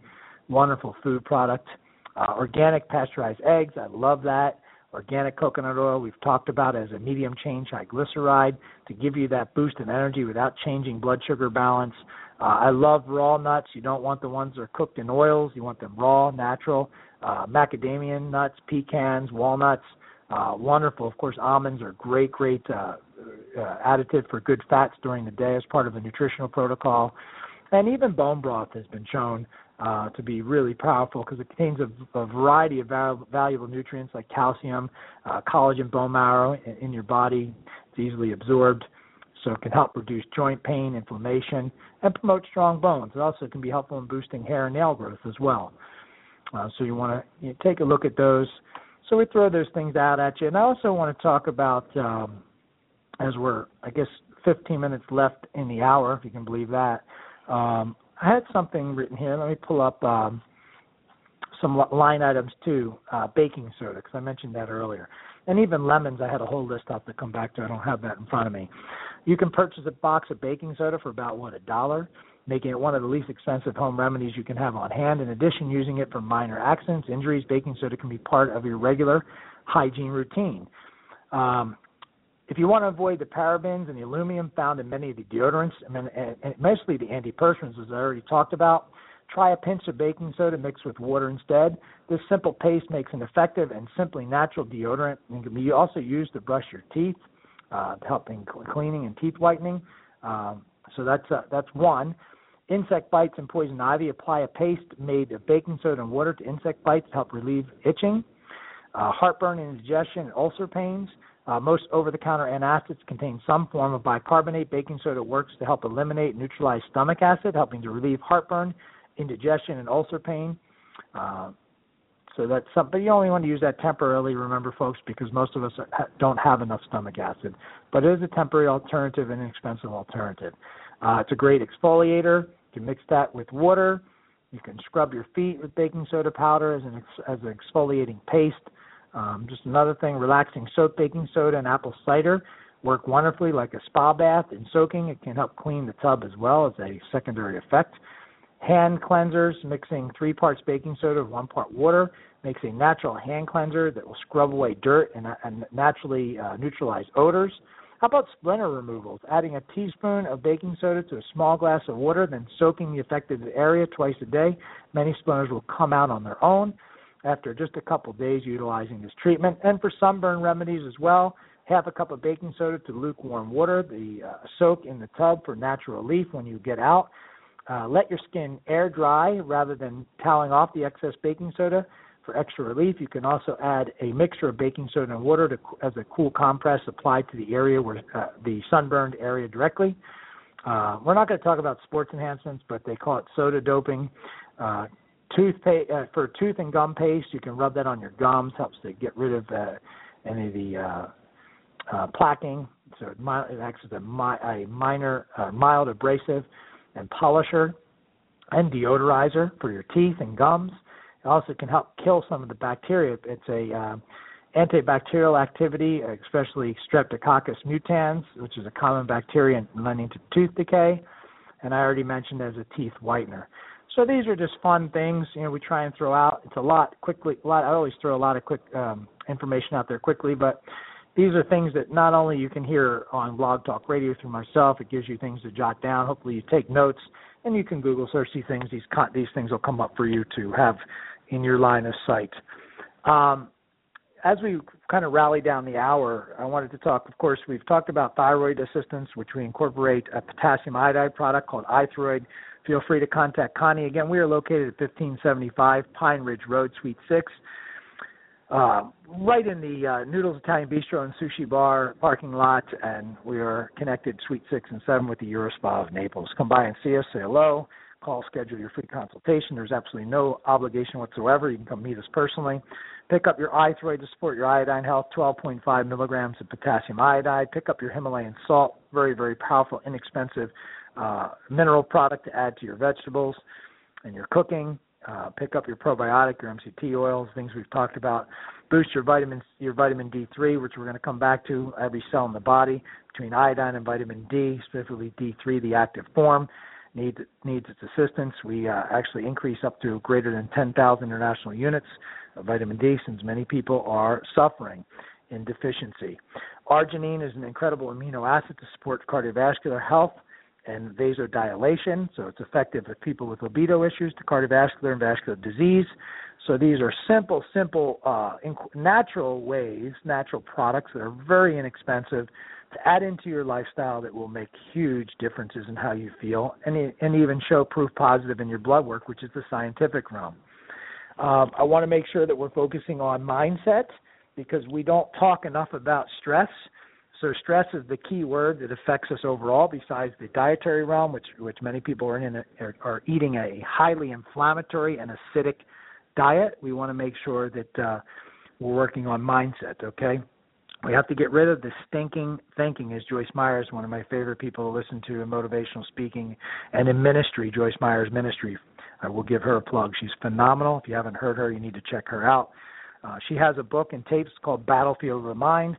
Wonderful food product. Uh, organic pasteurized eggs, I love that. Organic coconut oil, we've talked about as a medium chain triglyceride to give you that boost in energy without changing blood sugar balance. Uh, I love raw nuts. You don't want the ones that are cooked in oils. You want them raw, natural. Uh, macadamia nuts, pecans, walnuts, uh, wonderful. Of course, almonds are great, great uh, uh, additive for good fats during the day as part of a nutritional protocol. And even bone broth has been shown uh, to be really powerful because it contains a, a variety of val- valuable nutrients like calcium, uh, collagen, bone marrow in, in your body. It's easily absorbed. So it can help reduce joint pain, inflammation, and promote strong bones. It also can be helpful in boosting hair and nail growth as well. Uh, so you want to you know, take a look at those. So we throw those things out at you. And I also want to talk about, um, as we're, I guess, 15 minutes left in the hour, if you can believe that. Um, I had something written here. Let me pull up um, some line items too. Uh, baking soda, because I mentioned that earlier. And even lemons, I had a whole list have to come back to. I don't have that in front of me. You can purchase a box of baking soda for about, what, a dollar? making it one of the least expensive home remedies you can have on hand. In addition, using it for minor accidents, injuries, baking soda can be part of your regular hygiene routine. Um, if you want to avoid the parabens and the aluminum found in many of the deodorants, I mean, and, mostly the antiperspirants, as I already talked about, try a pinch of baking soda mixed with water instead. This simple paste makes an effective and simply natural deodorant and can be also used to brush your teeth, uh, helping cleaning and teeth whitening. Um, so that's uh, that's one. Insect bites and poison ivy. Apply a paste made of baking soda and water to insect bites to help relieve itching. Uh, heartburn, indigestion, and ulcer pains. Uh, most over-the-counter antacids contain some form of bicarbonate. Baking soda works to help eliminate and neutralize stomach acid, helping to relieve heartburn, indigestion, and ulcer pain. Uh, so that's something. You only want to use that temporarily. Remember, folks, because most of us don't have enough stomach acid. But it is a temporary alternative and inexpensive alternative. Uh, it's a great exfoliator. You can mix that with water. You can scrub your feet with baking soda powder as an as an exfoliating paste. Um, just another thing, relaxing soap, baking soda, and apple cider work wonderfully like a spa bath in soaking. It can help clean the tub as well as a secondary effect. Hand cleansers, mixing three parts baking soda with one part water, makes a natural hand cleanser that will scrub away dirt and, and naturally uh, neutralize odors. How about splinter removals? Adding a teaspoon of baking soda to a small glass of water, then soaking the affected area twice a day. Many splinters will come out on their own after just a couple days utilizing this treatment. And for sunburn remedies as well, half a cup of baking soda to lukewarm water, the uh, soak in the tub for natural relief when you get out. Uh, let your skin air dry rather than toweling off the excess baking soda for extra relief. You can also add a mixture of baking soda and water to, as a cool compress applied to the area where uh, the sunburned area directly. Uh, we're not going to talk about sports enhancements, but they call it soda doping. Uh, toothpaste uh, for tooth and gum paste, you can rub that on your gums. Helps to get rid of uh, any of the uh, uh, plaquing. So it, it acts as a, mi- a minor, uh, mild abrasive and polisher and deodorizer for your teeth and gums. It also can help kill some of the bacteria. It's a uh, antibacterial activity, especially Streptococcus mutans, which is a common bacteria lending to tooth decay. And I already mentioned as a teeth whitener. So these are just fun things, you know, we try and throw out. It's a lot quickly. A lot. I always throw a lot of quick um, information out there quickly, but these are things that not only you can hear on Blog Talk Radio through myself, it gives you things to jot down. Hopefully, you take notes and you can Google search these things. These these things will come up for you to have in your line of sight. Um, as we kind of rally down the hour, I wanted to talk. Of course, we've talked about thyroid assistance, which we incorporate a potassium iodide product called iThyroid. Feel free to contact Connie. Again, we are located at 1575 Pine Ridge Road, Suite 6 uh, right in the uh, Noodles Italian Bistro and Sushi Bar parking lot, and we are connected Suite 6 and 7 with the Eurospa of Naples. Come by and see us, say hello, call, schedule your free consultation. There's absolutely no obligation whatsoever. You can come meet us personally. Pick up your iThyroid to support your iodine health, 12.5 milligrams of potassium iodide. Pick up your Himalayan salt, very, very powerful, inexpensive uh, mineral product to add to your vegetables and your cooking uh, pick up your probiotic, your MCT oils, things we've talked about. Boost your vitamin your vitamin D3, which we're going to come back to. Every cell in the body between iodine and vitamin D, specifically D3, the active form, needs needs its assistance. We uh, actually increase up to greater than 10,000 international units of vitamin D, since many people are suffering in deficiency. Arginine is an incredible amino acid to support cardiovascular health and vasodilation, so it's effective with people with libido issues to cardiovascular and vascular disease. So these are simple, simple, uh, natural ways, natural products that are very inexpensive to add into your lifestyle that will make huge differences in how you feel and, and even show proof positive in your blood work, which is the scientific realm. Um, I want to make sure that we're focusing on mindset because we don't talk enough about stress So stress is the key word that affects us overall. Besides the dietary realm, which which many people are in, are, are eating a highly inflammatory and acidic diet. We want to make sure that uh, we're working on mindset. Okay, we have to get rid of the stinking thinking. As Joyce Myers, one of my favorite people to listen to in motivational speaking and in ministry, Joyce Myers Ministry. I will give her a plug. She's phenomenal. If you haven't heard her, you need to check her out. Uh, she has a book and tapes called Battlefield of the Mind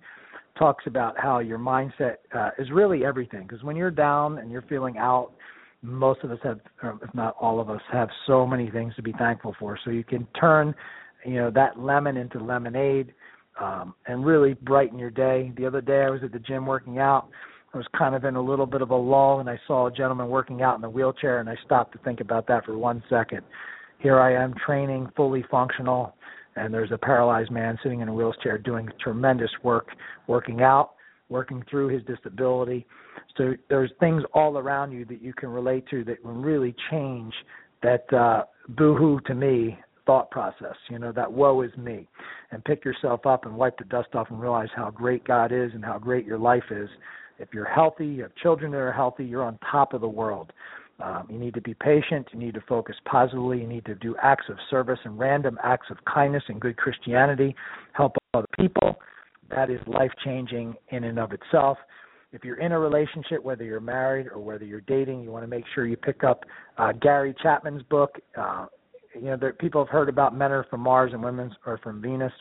talks about how your mindset uh, is really everything. Because when you're down and you're feeling out, most of us have, if not all of us, have so many things to be thankful for. So you can turn, you know, that lemon into lemonade, um, and really brighten your day. The other day I was at the gym working out. I was kind of in a little bit of a lull, and I saw a gentleman working out in a wheelchair, and I stopped to think about that for one second. Here I am training, fully functional, and there's a paralyzed man sitting in a wheelchair doing tremendous work, working out, working through his disability. So there's things all around you that you can relate to that will really change that uh, boohoo to me thought process. You know that woe is me, and pick yourself up and wipe the dust off and realize how great God is and how great your life is. If you're healthy, you have children that are healthy, you're on top of the world. Um, you need to be patient. You need to focus positively. You need to do acts of service and random acts of kindness and good Christianity. Help other people. That is life changing in and of itself. If you're in a relationship, whether you're married or whether you're dating, you want to make sure you pick up uh, Gary Chapman's book. Uh, you know, there, people have heard about men are from Mars and women are from Venus,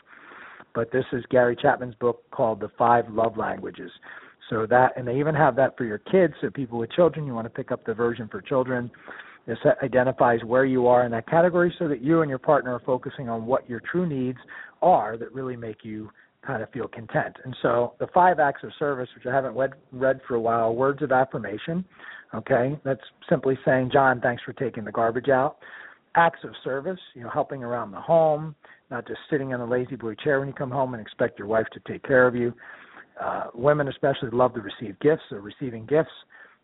but this is Gary Chapman's book called The Five Love Languages. So that, and they even have that for your kids. So people with children, you want to pick up the version for children. This identifies where you are in that category, so that you and your partner are focusing on what your true needs are that really make you kind of feel content. And so the five acts of service, which I haven't read, read for a while, words of affirmation. Okay, that's simply saying, John, thanks for taking the garbage out. Acts of service, you know, helping around the home, not just sitting in a lazy boy chair when you come home and expect your wife to take care of you. Uh, women especially love to receive gifts or receiving gifts.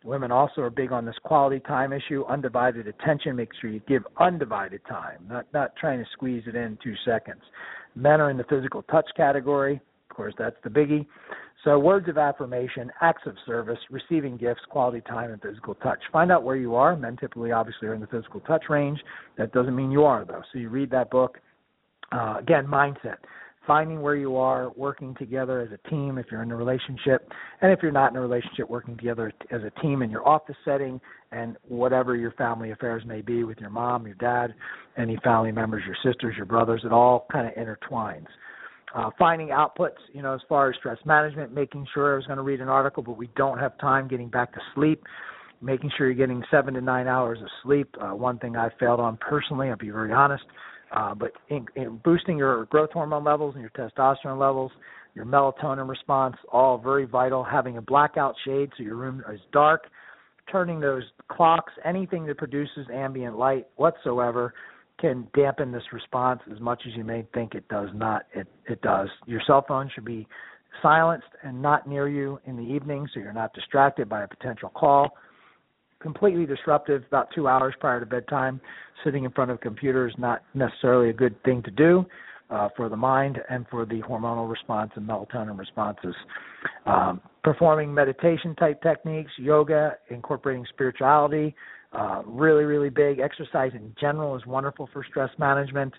Women also are big on this quality time issue, undivided attention. Make sure you give undivided time, not not trying to squeeze it in two seconds. Men are in the physical touch category. Of course, that's the biggie. So, words of affirmation, acts of service, receiving gifts, quality time, and physical touch. Find out where you are. Men typically, obviously, are in the physical touch range. That doesn't mean you are, though. So, you read that book. Uh, again, mindset finding where you are, working together as a team if you're in a relationship, and if you're not in a relationship, working together as a team in your office setting and whatever your family affairs may be with your mom, your dad, any family members, your sisters, your brothers, it all kind of intertwines. Uh, finding outputs, you know, as far as stress management, making sure I was going to read an article, but we don't have time getting back to sleep making sure you're getting seven to nine hours of sleep. Uh, one thing I failed on personally, I'll be very honest, uh, but in, in boosting your growth hormone levels and your testosterone levels, your melatonin response, all very vital. Having a blackout shade so your room is dark, turning those clocks, anything that produces ambient light whatsoever, can dampen this response as much as you may think it does not. It it does. Your cell phone should be silenced and not near you in the evening so you're not distracted by a potential call completely disruptive about two hours prior to bedtime. Sitting in front of a computer is not necessarily a good thing to do uh, for the mind and for the hormonal response and melatonin responses. Um, performing meditation type techniques, yoga, incorporating spirituality, uh, really, really big. Exercise in general is wonderful for stress management.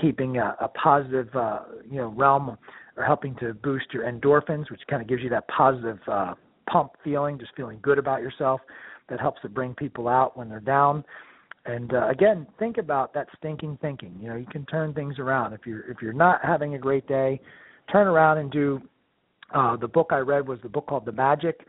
Keeping a, a positive, uh, you know, realm or helping to boost your endorphins, which kind of gives you that positive uh, pump feeling, just feeling good about yourself that helps to bring people out when they're down. And uh, again, think about that stinking thinking. You know, you can turn things around. If you're if you're not having a great day, turn around and do. Uh, the book I read was the book called The Magic.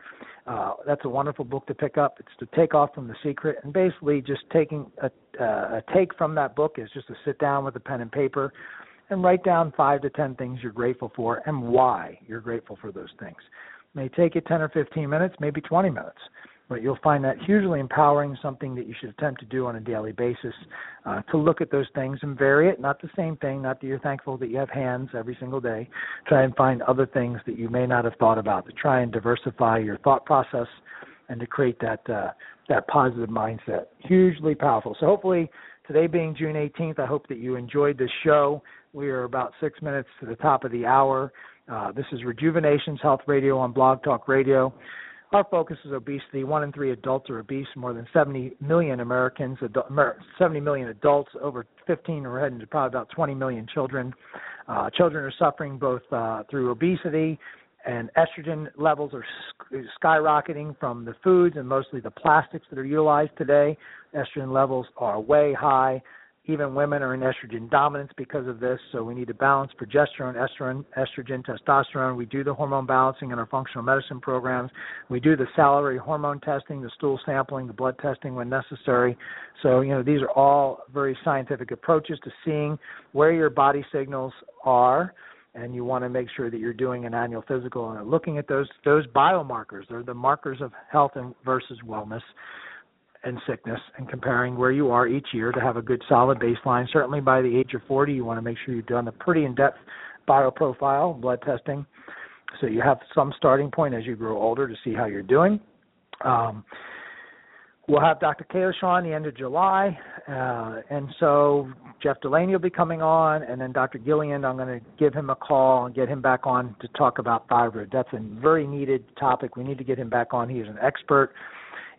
Uh, that's a wonderful book to pick up. It's to take off from the secret, and basically just taking a, uh, a take from that book is just to sit down with a pen and paper and write down five to ten things you're grateful for and why you're grateful for those things. It may take you 10 or 15 minutes, maybe 20 minutes but you'll find that hugely empowering, something that you should attempt to do on a daily basis, uh, to look at those things and vary it. Not the same thing, not that you're thankful that you have hands every single day. Try and find other things that you may not have thought about to try and diversify your thought process and to create that uh, that positive mindset. Hugely powerful. So hopefully today being June 18th, I hope that you enjoyed this show. We are about six minutes to the top of the hour. Uh, this is Rejuvenations Health Radio on Blog Talk Radio. Our focus is obesity. One in three adults are obese. More than 70 million Americans, 70 million adults, over 15, we're heading to probably about 20 million children. Uh, children are suffering both uh, through obesity and estrogen levels are skyrocketing from the foods and mostly the plastics that are utilized today. Estrogen levels are way high. Even women are in estrogen dominance because of this, so we need to balance progesterone, estrogen, estrogen, testosterone. We do the hormone balancing in our functional medicine programs. We do the salivary hormone testing, the stool sampling, the blood testing when necessary. So, you know, these are all very scientific approaches to seeing where your body signals are and you want to make sure that you're doing an annual physical and looking at those those biomarkers. They're the markers of health and versus wellness and sickness and comparing where you are each year to have a good solid baseline. Certainly by the age of 40, you want to make sure you've done a pretty in-depth bioprofile, blood testing, so you have some starting point as you grow older to see how you're doing. Um, we'll have Dr. Kalish on the end of July, uh, and so Jeff Delaney will be coming on, and then Dr. Gillian, I'm going to give him a call and get him back on to talk about thyroid. That's a very needed topic. We need to get him back on. He is an expert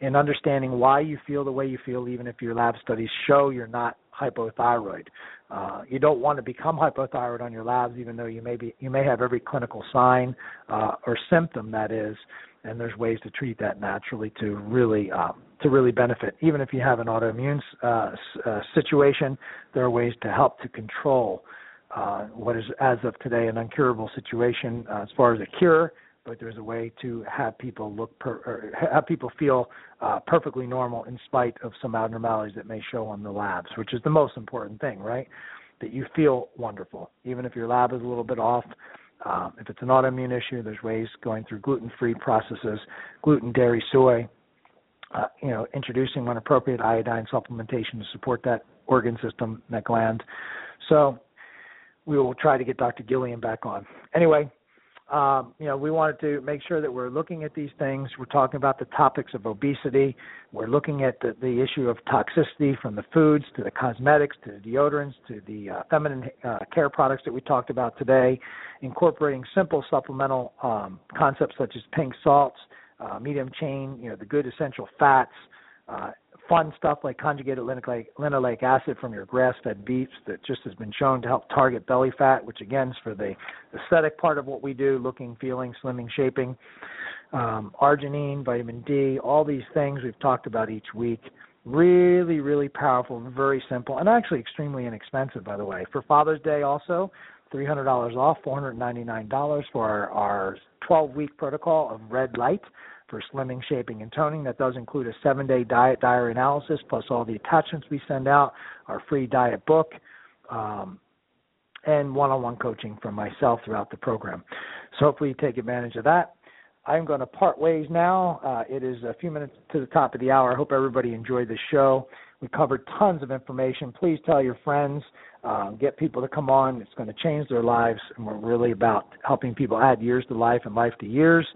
in understanding why you feel the way you feel, even if your lab studies show you're not hypothyroid. Uh, you don't want to become hypothyroid on your labs, even though you may be you may have every clinical sign uh, or symptom that is, and there's ways to treat that naturally to really um, to really benefit. Even if you have an autoimmune uh, uh, situation, there are ways to help to control uh, what is, as of today, an uncurable situation uh, as far as a cure. But there's a way to have people look per, have people feel uh, perfectly normal in spite of some abnormalities that may show on the labs, which is the most important thing, right? That you feel wonderful, even if your lab is a little bit off. Um, if it's an autoimmune issue, there's ways going through gluten-free processes, gluten, dairy, soy, uh, you know, introducing when appropriate iodine supplementation to support that organ system, that gland. So we will try to get Dr. Gillian back on. Anyway, um, you know, we wanted to make sure that we're looking at these things. We're talking about the topics of obesity. We're looking at the, the issue of toxicity from the foods to the cosmetics to the deodorants to the uh, feminine uh, care products that we talked about today, incorporating simple supplemental um, concepts such as pink salts, uh, medium chain, you know, the good essential fats, uh, fun stuff like conjugated linoleic, acid from your grass-fed beef that just has been shown to help target belly fat, which again is for the aesthetic part of what we do, looking, feeling, slimming, shaping. Um, arginine, vitamin D, all these things we've talked about each week. Really, really powerful, very simple, and actually extremely inexpensive, by the way. For Father's Day, also, $300 off, $499 for our, our 12 week protocol of red light for slimming, shaping, and toning. That does include a seven day diet diary analysis plus all the attachments we send out, our free diet book, um, and one on one coaching from myself throughout the program. So hopefully you take advantage of that. I'm going to part ways now. Uh, it is a few minutes to the top of the hour. I hope everybody enjoyed the show. We covered tons of information. Please tell your friends, uh, get people to come on. It's going to change their lives, and we're really about helping people add years to life and life to years.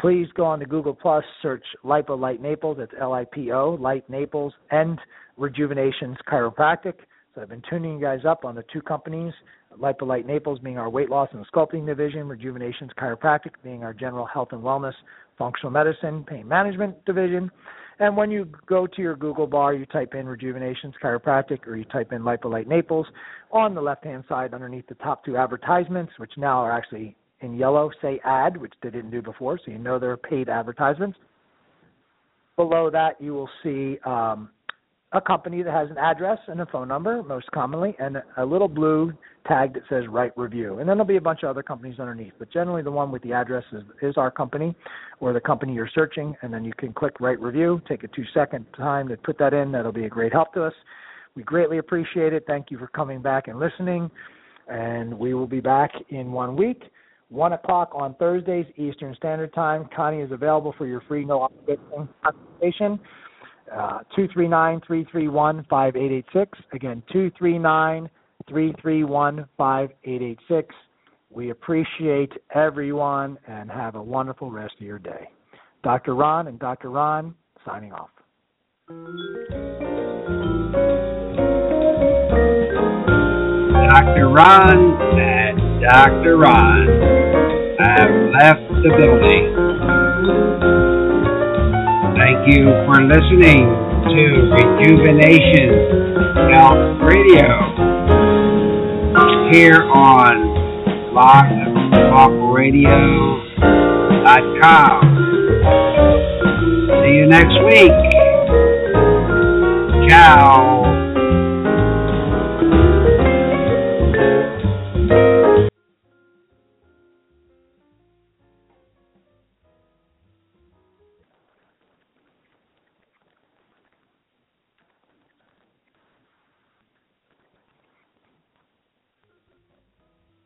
Please go on to Google Plus, search Lipo Light Naples. That's L-I-P-O, Light Naples, and Rejuvenations Chiropractic. So I've been tuning you guys up on the two companies, Lipo LipoLight Naples being our weight loss and sculpting division, Rejuvenations Chiropractic being our general health and wellness, functional medicine, pain management division. And when you go to your Google bar, you type in Rejuvenations Chiropractic or you type in LipoLight Naples. On the left hand side, underneath the top two advertisements, which now are actually in yellow, say ad, which they didn't do before, so you know they're paid advertisements. Below that, you will see um, a company that has an address and a phone number, most commonly, and a little blue tag that says write review. And then there'll be a bunch of other companies underneath. But generally, the one with the address is, is our company or the company you're searching. And then you can click write review. Take a two second time to put that in. That'll be a great help to us. We greatly appreciate it. Thank you for coming back and listening. And we will be back in one week. 1 o'clock on Thursdays, Eastern Standard Time. Connie is available for your free no obligation consultation. Uh, 239 331 5886. Again, 239 331 5886. We appreciate everyone and have a wonderful rest of your day. Dr. Ron and Dr. Ron signing off. Dr. Ron Dr. Ron. I have left the building. Thank you for listening to Rejuvenation Health Radio here on blogtalkradio.com. See you next week. Ciao.